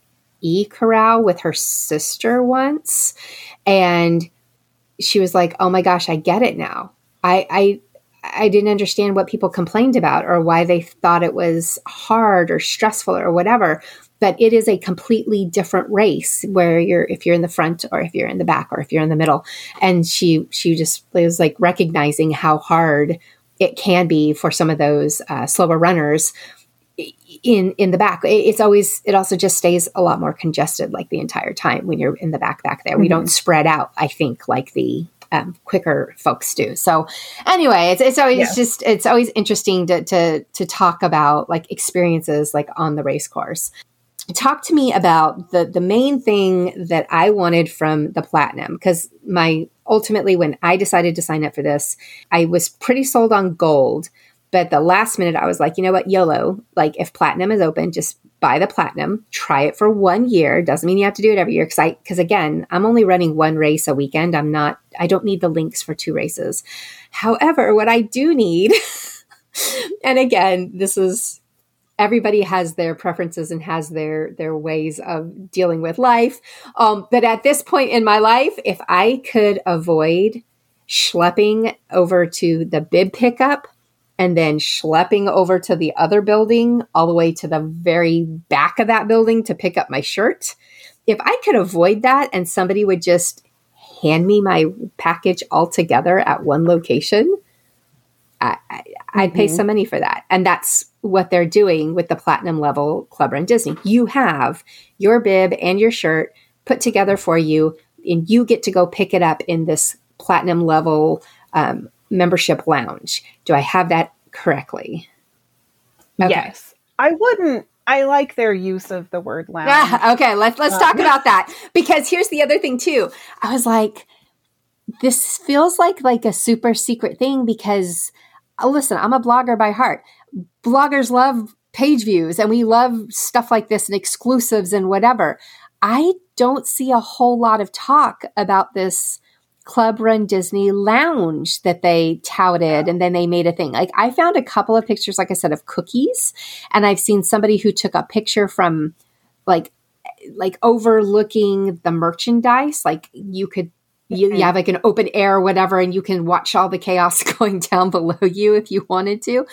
E corral with her sister once. And she was like, Oh my gosh, I get it now. I, I, I didn't understand what people complained about or why they thought it was hard or stressful or whatever. But it is a completely different race where you're if you're in the front or if you're in the back or if you're in the middle. And she she just was like recognizing how hard it can be for some of those uh, slower runners in in the back. It's always it also just stays a lot more congested like the entire time when you're in the back back there. Mm-hmm. we don't spread out i think like the um, quicker folks do. So anyway it's, it's always yeah. just it's always interesting to, to to talk about like experiences like on the race course. Talk to me about the the main thing that i wanted from the platinum because my ultimately when i decided to sign up for this i was pretty sold on gold but the last minute, I was like, you know what, YOLO, like if platinum is open, just buy the platinum, try it for one year. Doesn't mean you have to do it every year. Cause I, cause again, I'm only running one race a weekend. I'm not, I don't need the links for two races. However, what I do need, and again, this is, everybody has their preferences and has their, their ways of dealing with life. Um, but at this point in my life, if I could avoid schlepping over to the bib pickup, and then schlepping over to the other building, all the way to the very back of that building to pick up my shirt. If I could avoid that and somebody would just hand me my package all together at one location, I, would pay mm-hmm. some money for that. And that's what they're doing with the platinum level Club Run Disney. You have your bib and your shirt put together for you, and you get to go pick it up in this platinum level um, membership lounge. Do I have that correctly? Okay. Yes. I wouldn't I like their use of the word lounge. Yeah, okay, let's let's um, talk about that because here's the other thing too. I was like this feels like like a super secret thing because uh, listen, I'm a blogger by heart. Bloggers love page views and we love stuff like this and exclusives and whatever. I don't see a whole lot of talk about this Club Run Disney lounge that they touted and then they made a thing. Like I found a couple of pictures, like I said, of cookies, and I've seen somebody who took a picture from like like overlooking the merchandise. Like you could you, you, have like an open air or whatever and you can watch all the chaos going down below you if you wanted to.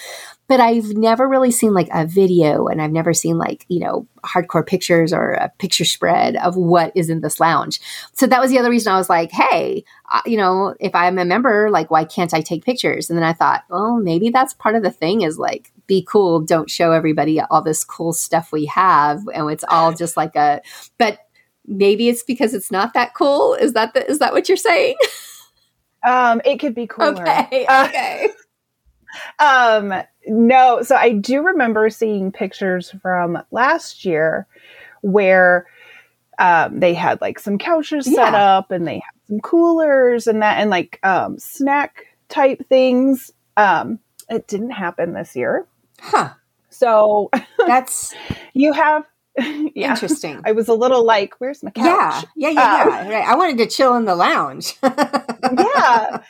But i've never really seen like a video and i've never seen like you know hardcore pictures or a picture spread of what is in this lounge. So that was the other reason i was like hey uh, you know if i'm a member like why can't i take pictures? And then i thought well maybe that's part of the thing is like be cool don't show everybody all this cool stuff we have and it's all just like a but maybe it's because it's not that cool. Is that the, is that what you're saying? Um, it could be cooler. Okay. Uh, okay. um, no, so I do remember seeing pictures from last year where um, they had like some couches set Yeah. up and they had some coolers and that and like um, snack type things. Um, it didn't happen this year. Huh. So That's you have, yeah. interesting. I was a little like, where's my couch? Yeah. Yeah. Yeah. Um, Yeah. Right. I wanted to chill in the lounge. yeah.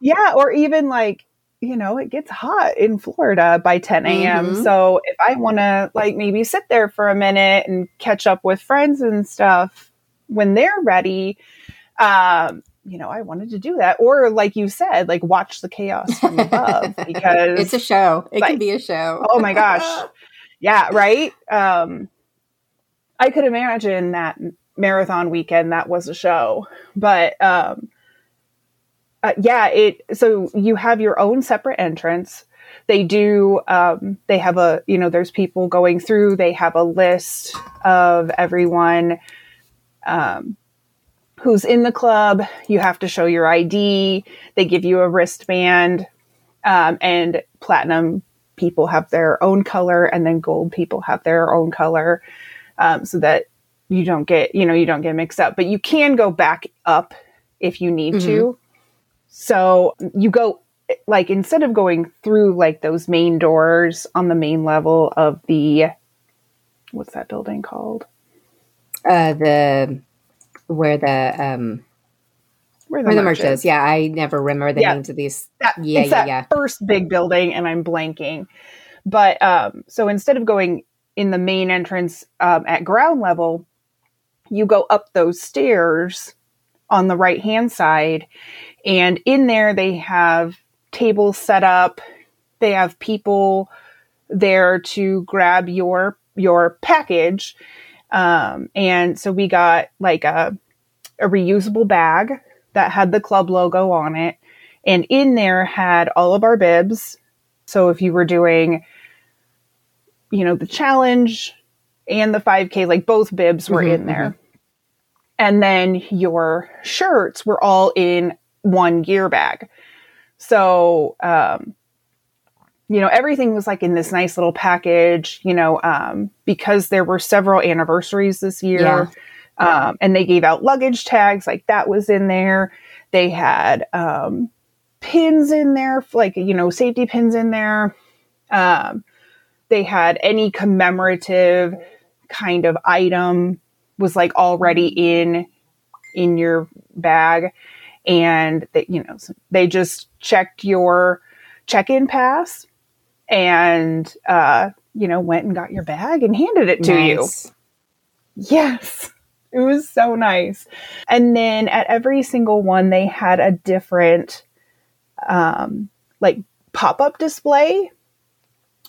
Yeah. Or even like, you know, it gets hot in Florida by 10 a.m. Mhm. So if I want to like maybe sit there for a minute and catch up with friends and stuff when they're ready, um, you know, I wanted to do that. Or like you said, like watch the chaos from above because it's a show. It can be a show. oh my gosh. Yeah, right. Um, I could imagine that marathon weekend that was a show, but um, uh, yeah, it. So you have your own separate entrance. They do. Um, they have a. You know, there's people going through. They have a list of everyone. Um, who's in the club? You have to show your ID. They give you a wristband, um, and platinum people have their own color and then gold people have their own color um, so that you don't get you know you don't get mixed up but you can go back up if you need to so you go like instead of going through like those main doors on the main level of the what's that building called Uh, the where the um where where the merch is. Yeah, I never remember the Yeah. names of these. that, Yeah, yeah, that yeah. first big building and i'm blanking but um so instead of going in the main entrance um, at ground level you go up those stairs on the right hand side and in there they have tables set up they have people there to grab your your package um, and so we got like a a reusable bag that had the club logo on it and in there had all of our bibs. So if you were doing, you know, the challenge and the 5K, like both bibs were Mhm, in there. And then your shirts were all in one gear bag. So, um, you know, everything was like in this nice little package, you know, um, because there were several anniversaries this year. Yeah. Um, and they gave out luggage tags, like that was in there. They had um, pins in there, like, you know, safety pins in there. Um, they had any commemorative kind of item was like already in in your bag and that you know they just checked your check-in pass and uh you know went and got your bag and handed it to you Yes. It was so nice. And then at every single one, they had a different, um, like pop up display.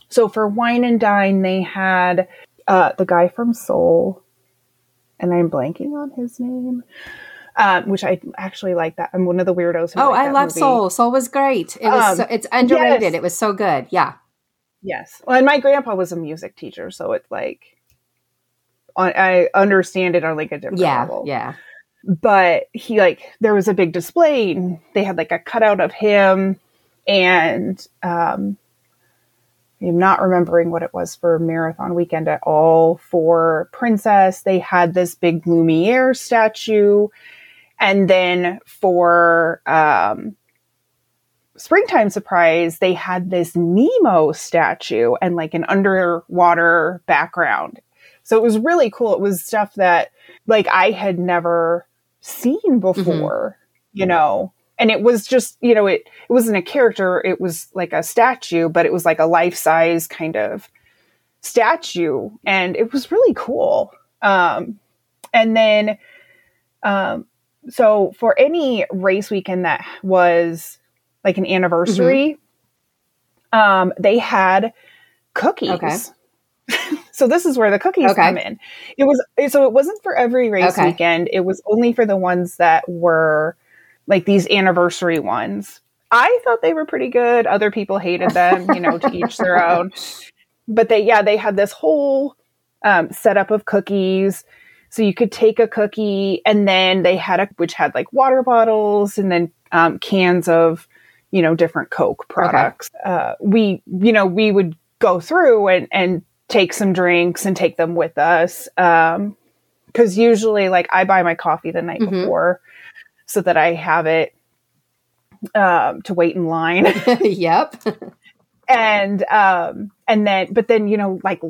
So for Wine and Dine, they had uh, the guy from Soul, and I'm blanking on his name, um, which I actually like that. I'm one of the weirdos. Who Oh, I love movie. Soul. Soul was great. It was. Um, so, it's underrated. yes. It was so good. Yeah. Yes. Well, and my grandpa was a music teacher, so it's like I understand it on like a different Yeah. level. Yeah. but he like there was a big display and they had like a cutout of him and um I'm not remembering what it was for marathon weekend at all. For Princess, they had this big Lumiere statue. And then for um, Springtime Surprise, they had this Nemo statue and like an underwater background. So it was really cool. It was stuff that like I had never seen before, you know. And it was just, you know, it it wasn't a character, it was like a statue, but it was like a life-size kind of statue and it was really cool. Um and then um so for any race weekend that was like an anniversary, um they had cookies. Okay. so this is where the cookies Okay. come in. It was so it wasn't for every race Okay. weekend. It was only for the ones that were like these anniversary ones. I thought they were pretty good. Other people hated them, you know, to each their own. But they yeah, they had this whole um, setup of cookies. So you could take a cookie and then they had a which had like water bottles and then um, cans of you know, different Coke products. Okay. Uh, we, you know, we would go through and, and take some drinks and take them with us. Um, cause usually like I buy my coffee the night mm-hmm. before so that I have it, um, to wait in line. yep. and, um, and then, but then, you know, like,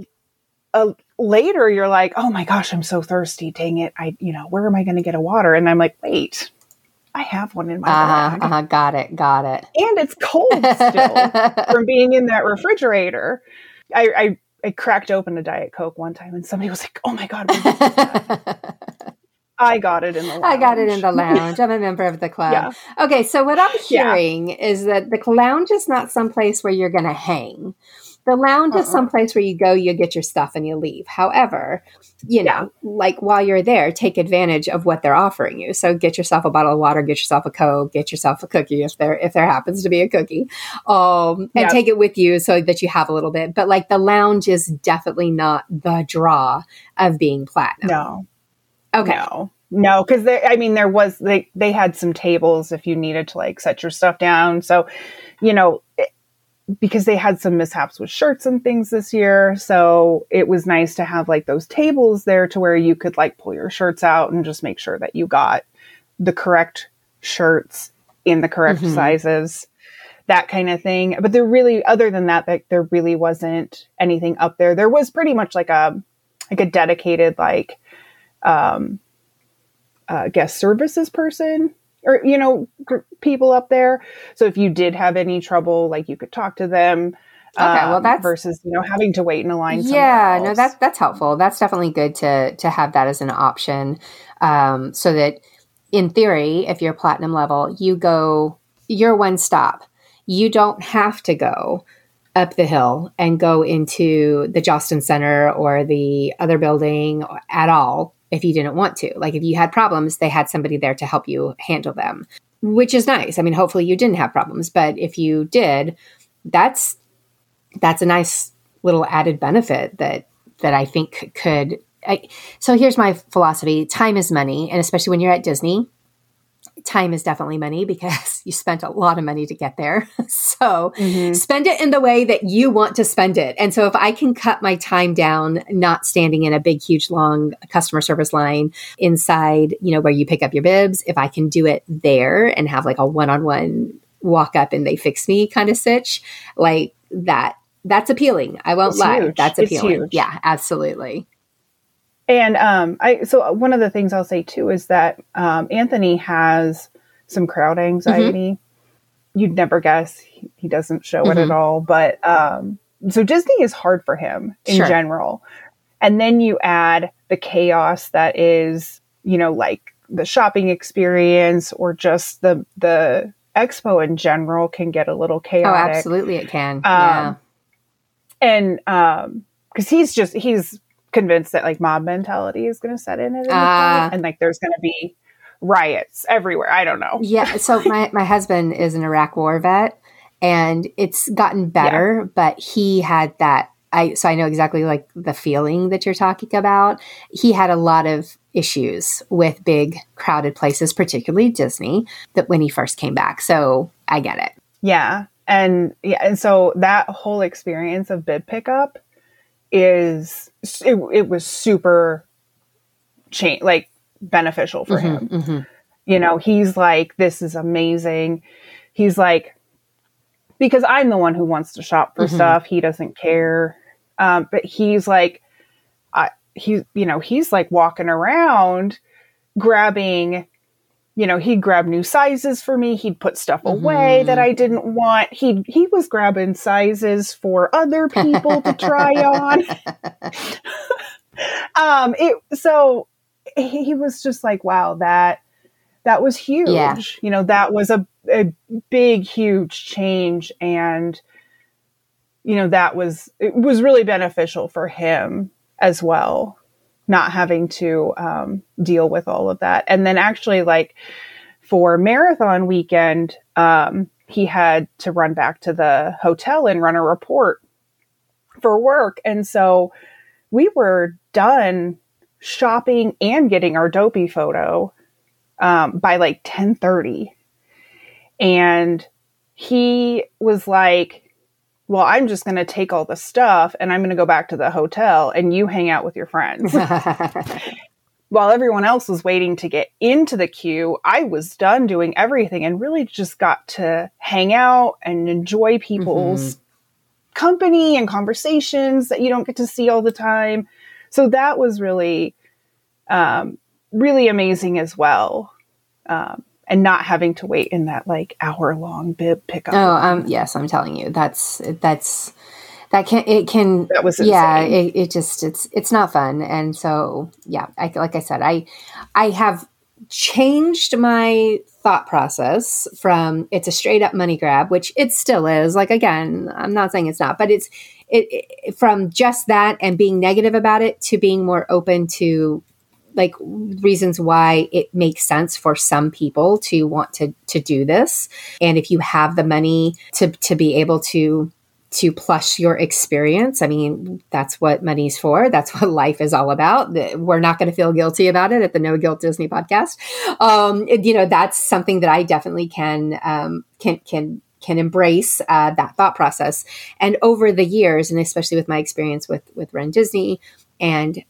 uh, later you're like, oh my gosh, I'm so thirsty. Dang it. I, you know, where am I going to get a water? And I'm like, wait, I have one in my uh-huh, bag. Uh-huh, got it, got it. And it's cold still from being in that refrigerator. I, I, I cracked open a Diet Coke one time and somebody was like, oh my God. I got it in the lounge. I got it in the lounge. I'm a member of the club. Yeah. Okay, so what I'm hearing yeah. is that the lounge is not some place where you're going to hang. The lounge uh-uh. is someplace where you go, you get your stuff, and you leave. However, you know, like while you're there, take advantage of what they're offering you. So get yourself a bottle of water, get yourself a coke, get yourself a cookie if there if there happens to be a cookie, um, and yep. take it with you so that you have a little bit. But like the lounge is definitely not the draw of being platinum. No. Okay. No. No, because I mean, there was they they had some tables if you needed to like set your stuff down. So, you know, because they had some mishaps with shirts and things this year. So it was nice to have like those tables there to where you could like pull your shirts out and just make sure that you got the correct shirts in the correct mm-hmm. sizes, that kind of thing. But there really, other than that, like there really wasn't anything up there. There was pretty much like a, like a dedicated, like, um, uh, guest services person or you know gr- people up there. So if you did have any trouble like you could talk to them okay um, well that's versus you know having to wait in a line yeah no that's that's helpful. That's definitely good to to have that as an option um, so that in theory if you're platinum level you go you're one stop. You don't have to go up the hill and go into the Jostens Center or the other building at all if you didn't want to. Like if you had problems, they had somebody there to help you handle them, which is nice. I mean, hopefully you didn't have problems, but if you did, that's that's a nice little added benefit that that I think could I, so here's my philosophy time is money and especially when you're at disney time is definitely money because you spent a lot of money to get there. so mm-hmm. spend it in the way that you want to spend it. And so if I can cut my time down, not standing in a big, huge, long customer service line inside, you know, where you pick up your bibs, if I can do it there and have like a one on one walk up and they fix me kind of sitch, like that, that's appealing. I won't it's lie. Huge. That's appealing. Yeah, absolutely. And um, I so one of the things I'll say too is that um, Anthony has some crowd anxiety. Mm-hmm. You'd never guess he, he doesn't show mm-hmm. it at all, but um, so Disney is hard for him in sure. general. And then you add the chaos that is, you know, like the shopping experience or just the the expo in general can get a little oh, chaotic. Oh, absolutely, it can. Um, yeah. And um, because he's just he's convinced that like mob mentality is going to set in at any uh, and like there's going to be riots everywhere. I don't know. Yeah. So my, my husband is an Iraq war vet and it's gotten better, yeah. but he had that. I, so I know exactly like the feeling that you're talking about. He had a lot of issues with big crowded places, particularly Disney, that when he first came back. So I get it. Yeah. And yeah, and so that whole experience of bib pickup is it, it was super change like beneficial for mm-hmm, him. Mm-hmm. You know, he's like, this is amazing. He's like, because I'm the one who wants to shop for mm-hmm. stuff. He doesn't care. Um, but he's like, I, he's, you know, he's like walking around grabbing you know, he'd grab new sizes for me. He'd put stuff away mm-hmm. that I didn't want. He he was grabbing sizes for other people to try on. um, it so he, he, was just like, wow, that that was huge. Yeah. You know, that was a a big, huge change, and you know that was it was really beneficial for him as well not having to um, deal with all of that. And then actually, like for marathon weekend, um, he had to run back to the hotel and run a report for work. And so we were done shopping and getting our dopey photo um, by like 1030 and he was like, well, I'm just going to take all the stuff and I'm going to go back to the hotel and you hang out with your friends. While everyone else was waiting to get into the queue, I was done doing everything and really just got to hang out and enjoy people's mm-hmm. company and conversations that you don't get to see all the time. So that was really, um, really amazing as well. Um, and not having to wait in that like hour long bib pickup. Oh, um, yes, I'm telling you, that's that's that can it can that was insane. yeah it, it just it's it's not fun and so yeah I like I said I I have changed my thought process from it's a straight up money grab which it still is like again I'm not saying it's not but it's it, it from just that and being negative about it to being more open to like reasons why it makes sense for some people to want to to do this and if you have the money to to be able to to plush your experience. I mean, that's what money's for. That's what life is all about. We're not going to feel guilty about it at the No Guilt Disney podcast. Um, you know, that's something that I definitely can um, can can can embrace uh, that thought process. And over the years, and especially with my experience with with Run Disney, and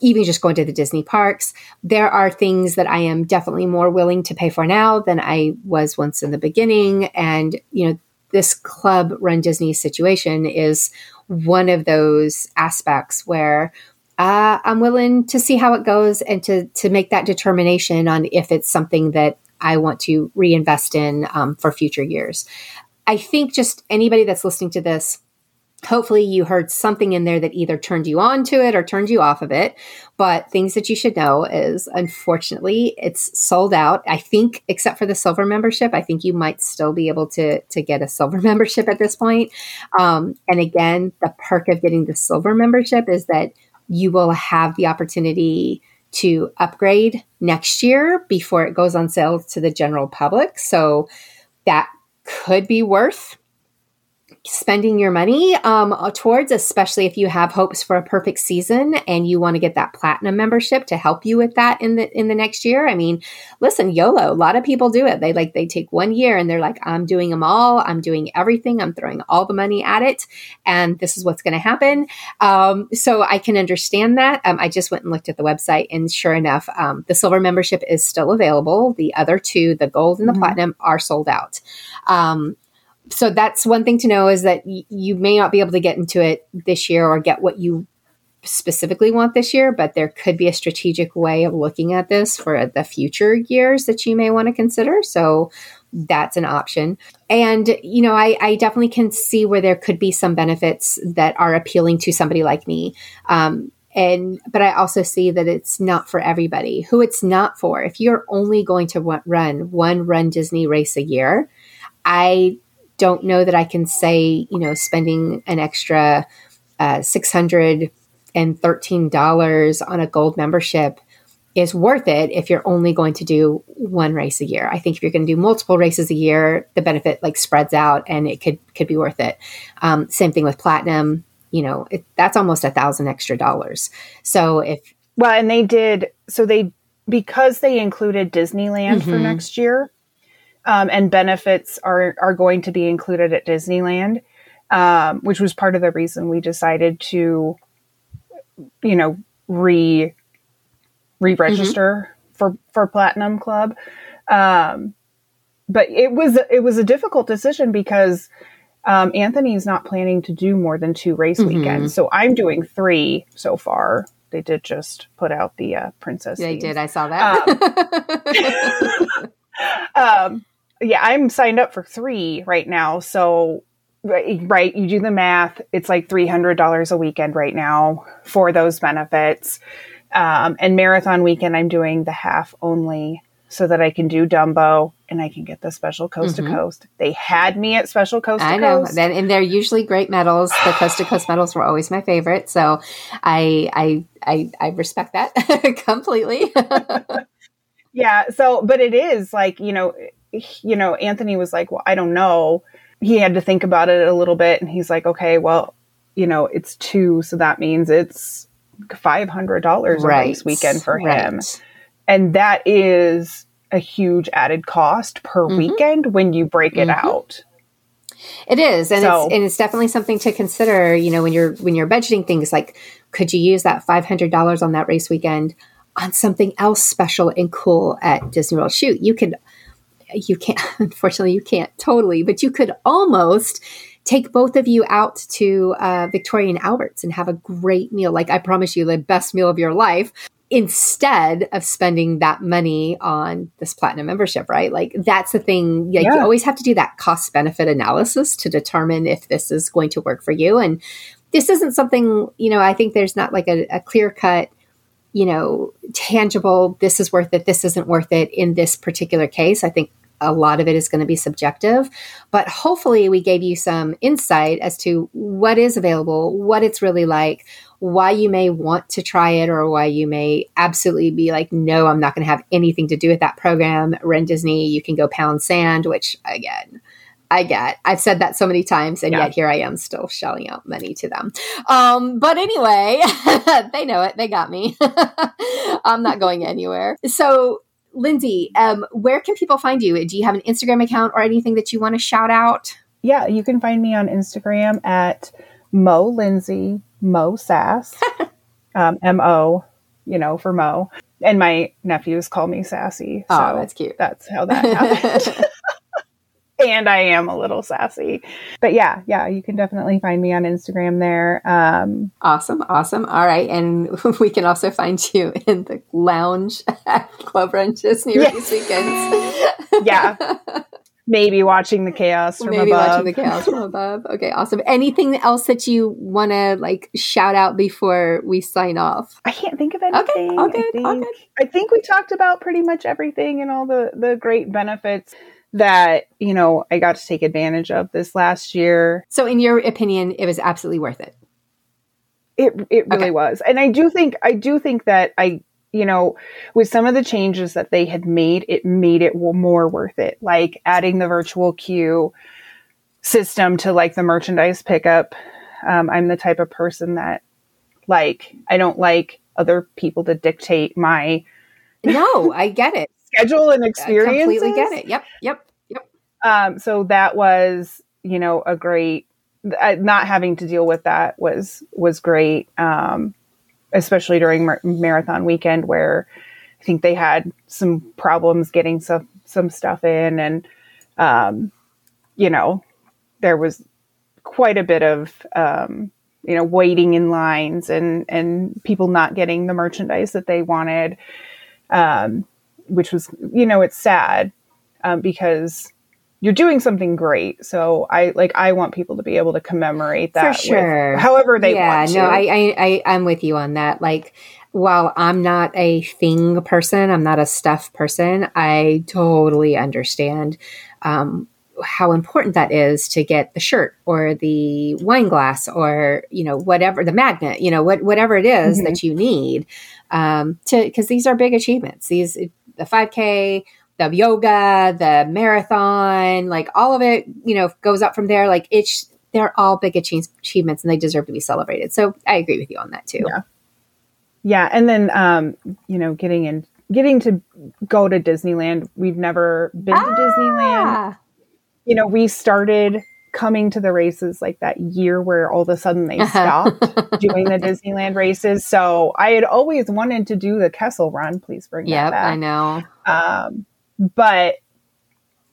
even just going to the Disney parks, there are things that I am definitely more willing to pay for now than I was once in the beginning. And, you know, this club run Disney situation is one of those aspects where uh, I'm willing to see how it goes and to, to make that determination on if it's something that I want to reinvest in um, for future years. I think just anybody that's listening to this hopefully you heard something in there that either turned you on to it or turned you off of it. But things that you should know is unfortunately it's sold out. I think except for the silver membership i think you might still be able to to get a silver membership at this point. Um, and again the perk of getting the silver membership is that you will have the opportunity to upgrade next year before it goes on sale to the general public. So that could be worth spending your money um, uh, towards, especially if you have hopes for a perfect season and you want to get that platinum membership to help you with that in the in the next year. I mean, listen, YOLO. A lot of people do it. They like they take one year and they're like, I'm doing them all. I'm doing everything. I'm throwing all the money at it, and this is what's going to happen. Um, so I can understand that. Um, I just went and looked at the website, and sure enough, um, the silver membership is still available. The other two, the gold and the mm-hmm. platinum, are sold out. Um, so that's one thing to know is that y- you may not be able to get into it this year or get what you specifically want this year, but there could be a strategic way of looking at this for the future years that you may want to consider. So that's an option. And, you know, I, I definitely can see where there could be some benefits that are appealing to somebody like me. Um, and but i also see that it's not for everybody who it's not for if you're only going to run one run disney race a year i don't know that I can say, you know, spending an extra uh, $613 on a gold membership is worth it if you're only going to do one race a year. I think if you're going to do multiple races a year, the benefit like spreads out and it could could be worth it. Um, same thing with platinum. You know, it, that's almost a thousand extra dollars. So if well, and they did so they because they included Disneyland mm-hmm. for next year um, and benefits are are going to be included at Disneyland, um, which was part of the reason we decided to, you know, re re register mm-hmm. for for Platinum Club. Um, but it was it was a difficult decision because um, Anthony's not planning to do more than two race mm-hmm. weekends, so I'm doing three so far. They did just put out the uh, princess. They did. I saw that. um, um yeah, I'm signed up for three right now. So, right, you do the math. It's like $300 a weekend right now for those benefits. Um, and marathon weekend, I'm doing the half only so that I can do Dumbo and I can get the special coast mm-hmm. to coast. They had me at special coast I know. Coast. Then and they're usually great medals. The coast to coast medals were always my favorite. So I I I, I respect that completely. yeah. So but it is like, you know, you know, Anthony was like, well, I don't know. He had to think about it a little bit and he's like, okay, well, you know, it's two. So that means it's $500 right. a race weekend for right. him. And that is a huge added cost per mm-hmm. weekend when you break it mm-hmm. out. It is, and so, it's and it's definitely something to consider. You know, when you're when you're budgeting things, like could you use that five hundred dollars on that race weekend on something else special and cool at Disney World? Shoot, you could, you can't. Unfortunately, you can't totally, but you could almost take both of you out to uh, Victoria and Albert's and have a great meal. Like I promise you, the best meal of your life instead of spending that money on this platinum membership, right? Like that's the thing. Like yeah. you always have to do that cost benefit analysis to determine if this is going to work for you. And this isn't something, you know, I think there's not like a, a clear cut, you know, tangible, this is worth it, this isn't worth it in this particular case. I think a lot of it is going to be subjective, but hopefully we gave you some insight as to what is available, what it's really like, why you may want to try it or why you may absolutely be like, no, I'm not going to have anything to do with that program. Run Disney, you can go pound sand, which again, I get. I've said that so many times, and yeah. yet here I am still shelling out money to them. Um, but anyway, they know it. They got me. I'm not going anywhere. So, Lindsay, um, where can people find you? Do you have an Instagram account or anything that you want to shout out? Yeah, you can find me on Instagram at Mo Lindsay Mo Sass, um, M O, you know, for Mo. And my nephews call me Sassy. So oh, that's cute. That's how that happened. and I am a little sassy. But yeah, yeah, you can definitely find me on Instagram there. Um, awesome, awesome. All right, and we can also find you in the lounge at Club Run Disney yes. weekends. yeah. Maybe watching the chaos from Maybe above. watching the chaos from above. Okay, awesome. Anything else that you want to like shout out before we sign off? I can't think of anything. Okay, all good, I think, all good. I think we talked about pretty much everything and all the the great benefits that you know I got to take advantage of this last year. So, in your opinion, it was absolutely worth it. It it really okay. was, and I do think I do think that I you know, with some of the changes that they had made, it made it more worth it. Like adding the virtual queue system to like the merchandise pickup. Um, I'm the type of person that like I don't like other people to dictate my. No, I get it. Schedule and experience. Completely get it. Yep. Yep. Yep. Um, so that was, you know, a great. Uh, not having to deal with that was was great. Um, especially during mar- marathon weekend where I think they had some problems getting some some stuff in, and um, you know there was quite a bit of um, you know waiting in lines and and people not getting the merchandise that they wanted, um, which was you know it's sad um, because you're doing something great. So I like I want people to be able to commemorate that for sure, however they yeah, want. Yeah, no, I, I I'm with you on that. Like while I'm not a thing person, I'm not a stuff person. I totally understand. Um, how important that is to get the shirt or the wine glass or you know whatever the magnet you know what whatever it is mm-hmm. that you need um, to because these are big achievements these the 5k the yoga, the marathon, like all of it, you know, goes up from there. Like it's, they're all big achievements and they deserve to be celebrated. So I agree with you on that too. Yeah. Yeah. And then, um, you know, getting in, getting to go to Disneyland. We've never been ah! to Disneyland. You know, we started coming to the races like that year where all of a sudden they stopped doing the Disneyland races. So I had always wanted to do the Kessel run. Please bring yep, that back. I know. Um, but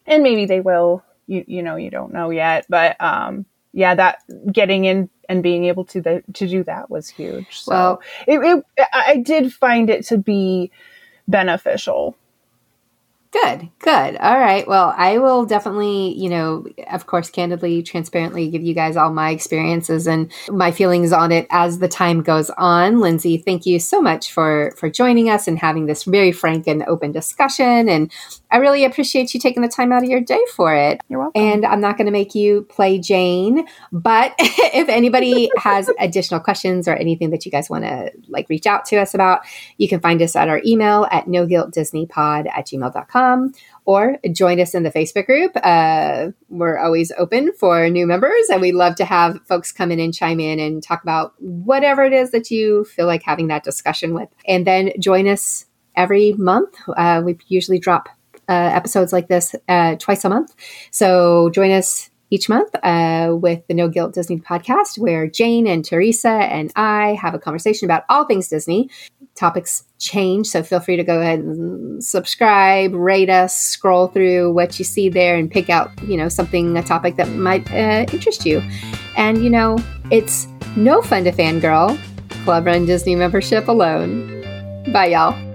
and maybe they will you you know you don't know yet but um yeah that getting in and being able to the, to do that was huge so well, it, it i did find it to be beneficial Good, good. All right. Well, I will definitely, you know, of course, candidly, transparently give you guys all my experiences and my feelings on it as the time goes on. Lindsay, thank you so much for for joining us and having this very frank and open discussion. And I really appreciate you taking the time out of your day for it. You're welcome. And I'm not going to make you play Jane, but if anybody has additional questions or anything that you guys want to like reach out to us about, you can find us at our email at no guilt disney pod at gmail.com or join us in the Facebook group. Uh, we're always open for new members, and we love to have folks come in and chime in and talk about whatever it is that you feel like having that discussion with. And then join us every month. Uh, we usually drop uh, episodes like this uh, twice a month. So join us each month uh, with the No Guilt Disney podcast, where Jane and Theresa and I have a conversation about all things Disney. Topics change, so feel free to go ahead and subscribe, rate us, scroll through what you see there, and pick out you know something a topic that might uh, interest you. And you know, it's no fun to fangirl. Club Run Disney membership alone. Bye, y'all.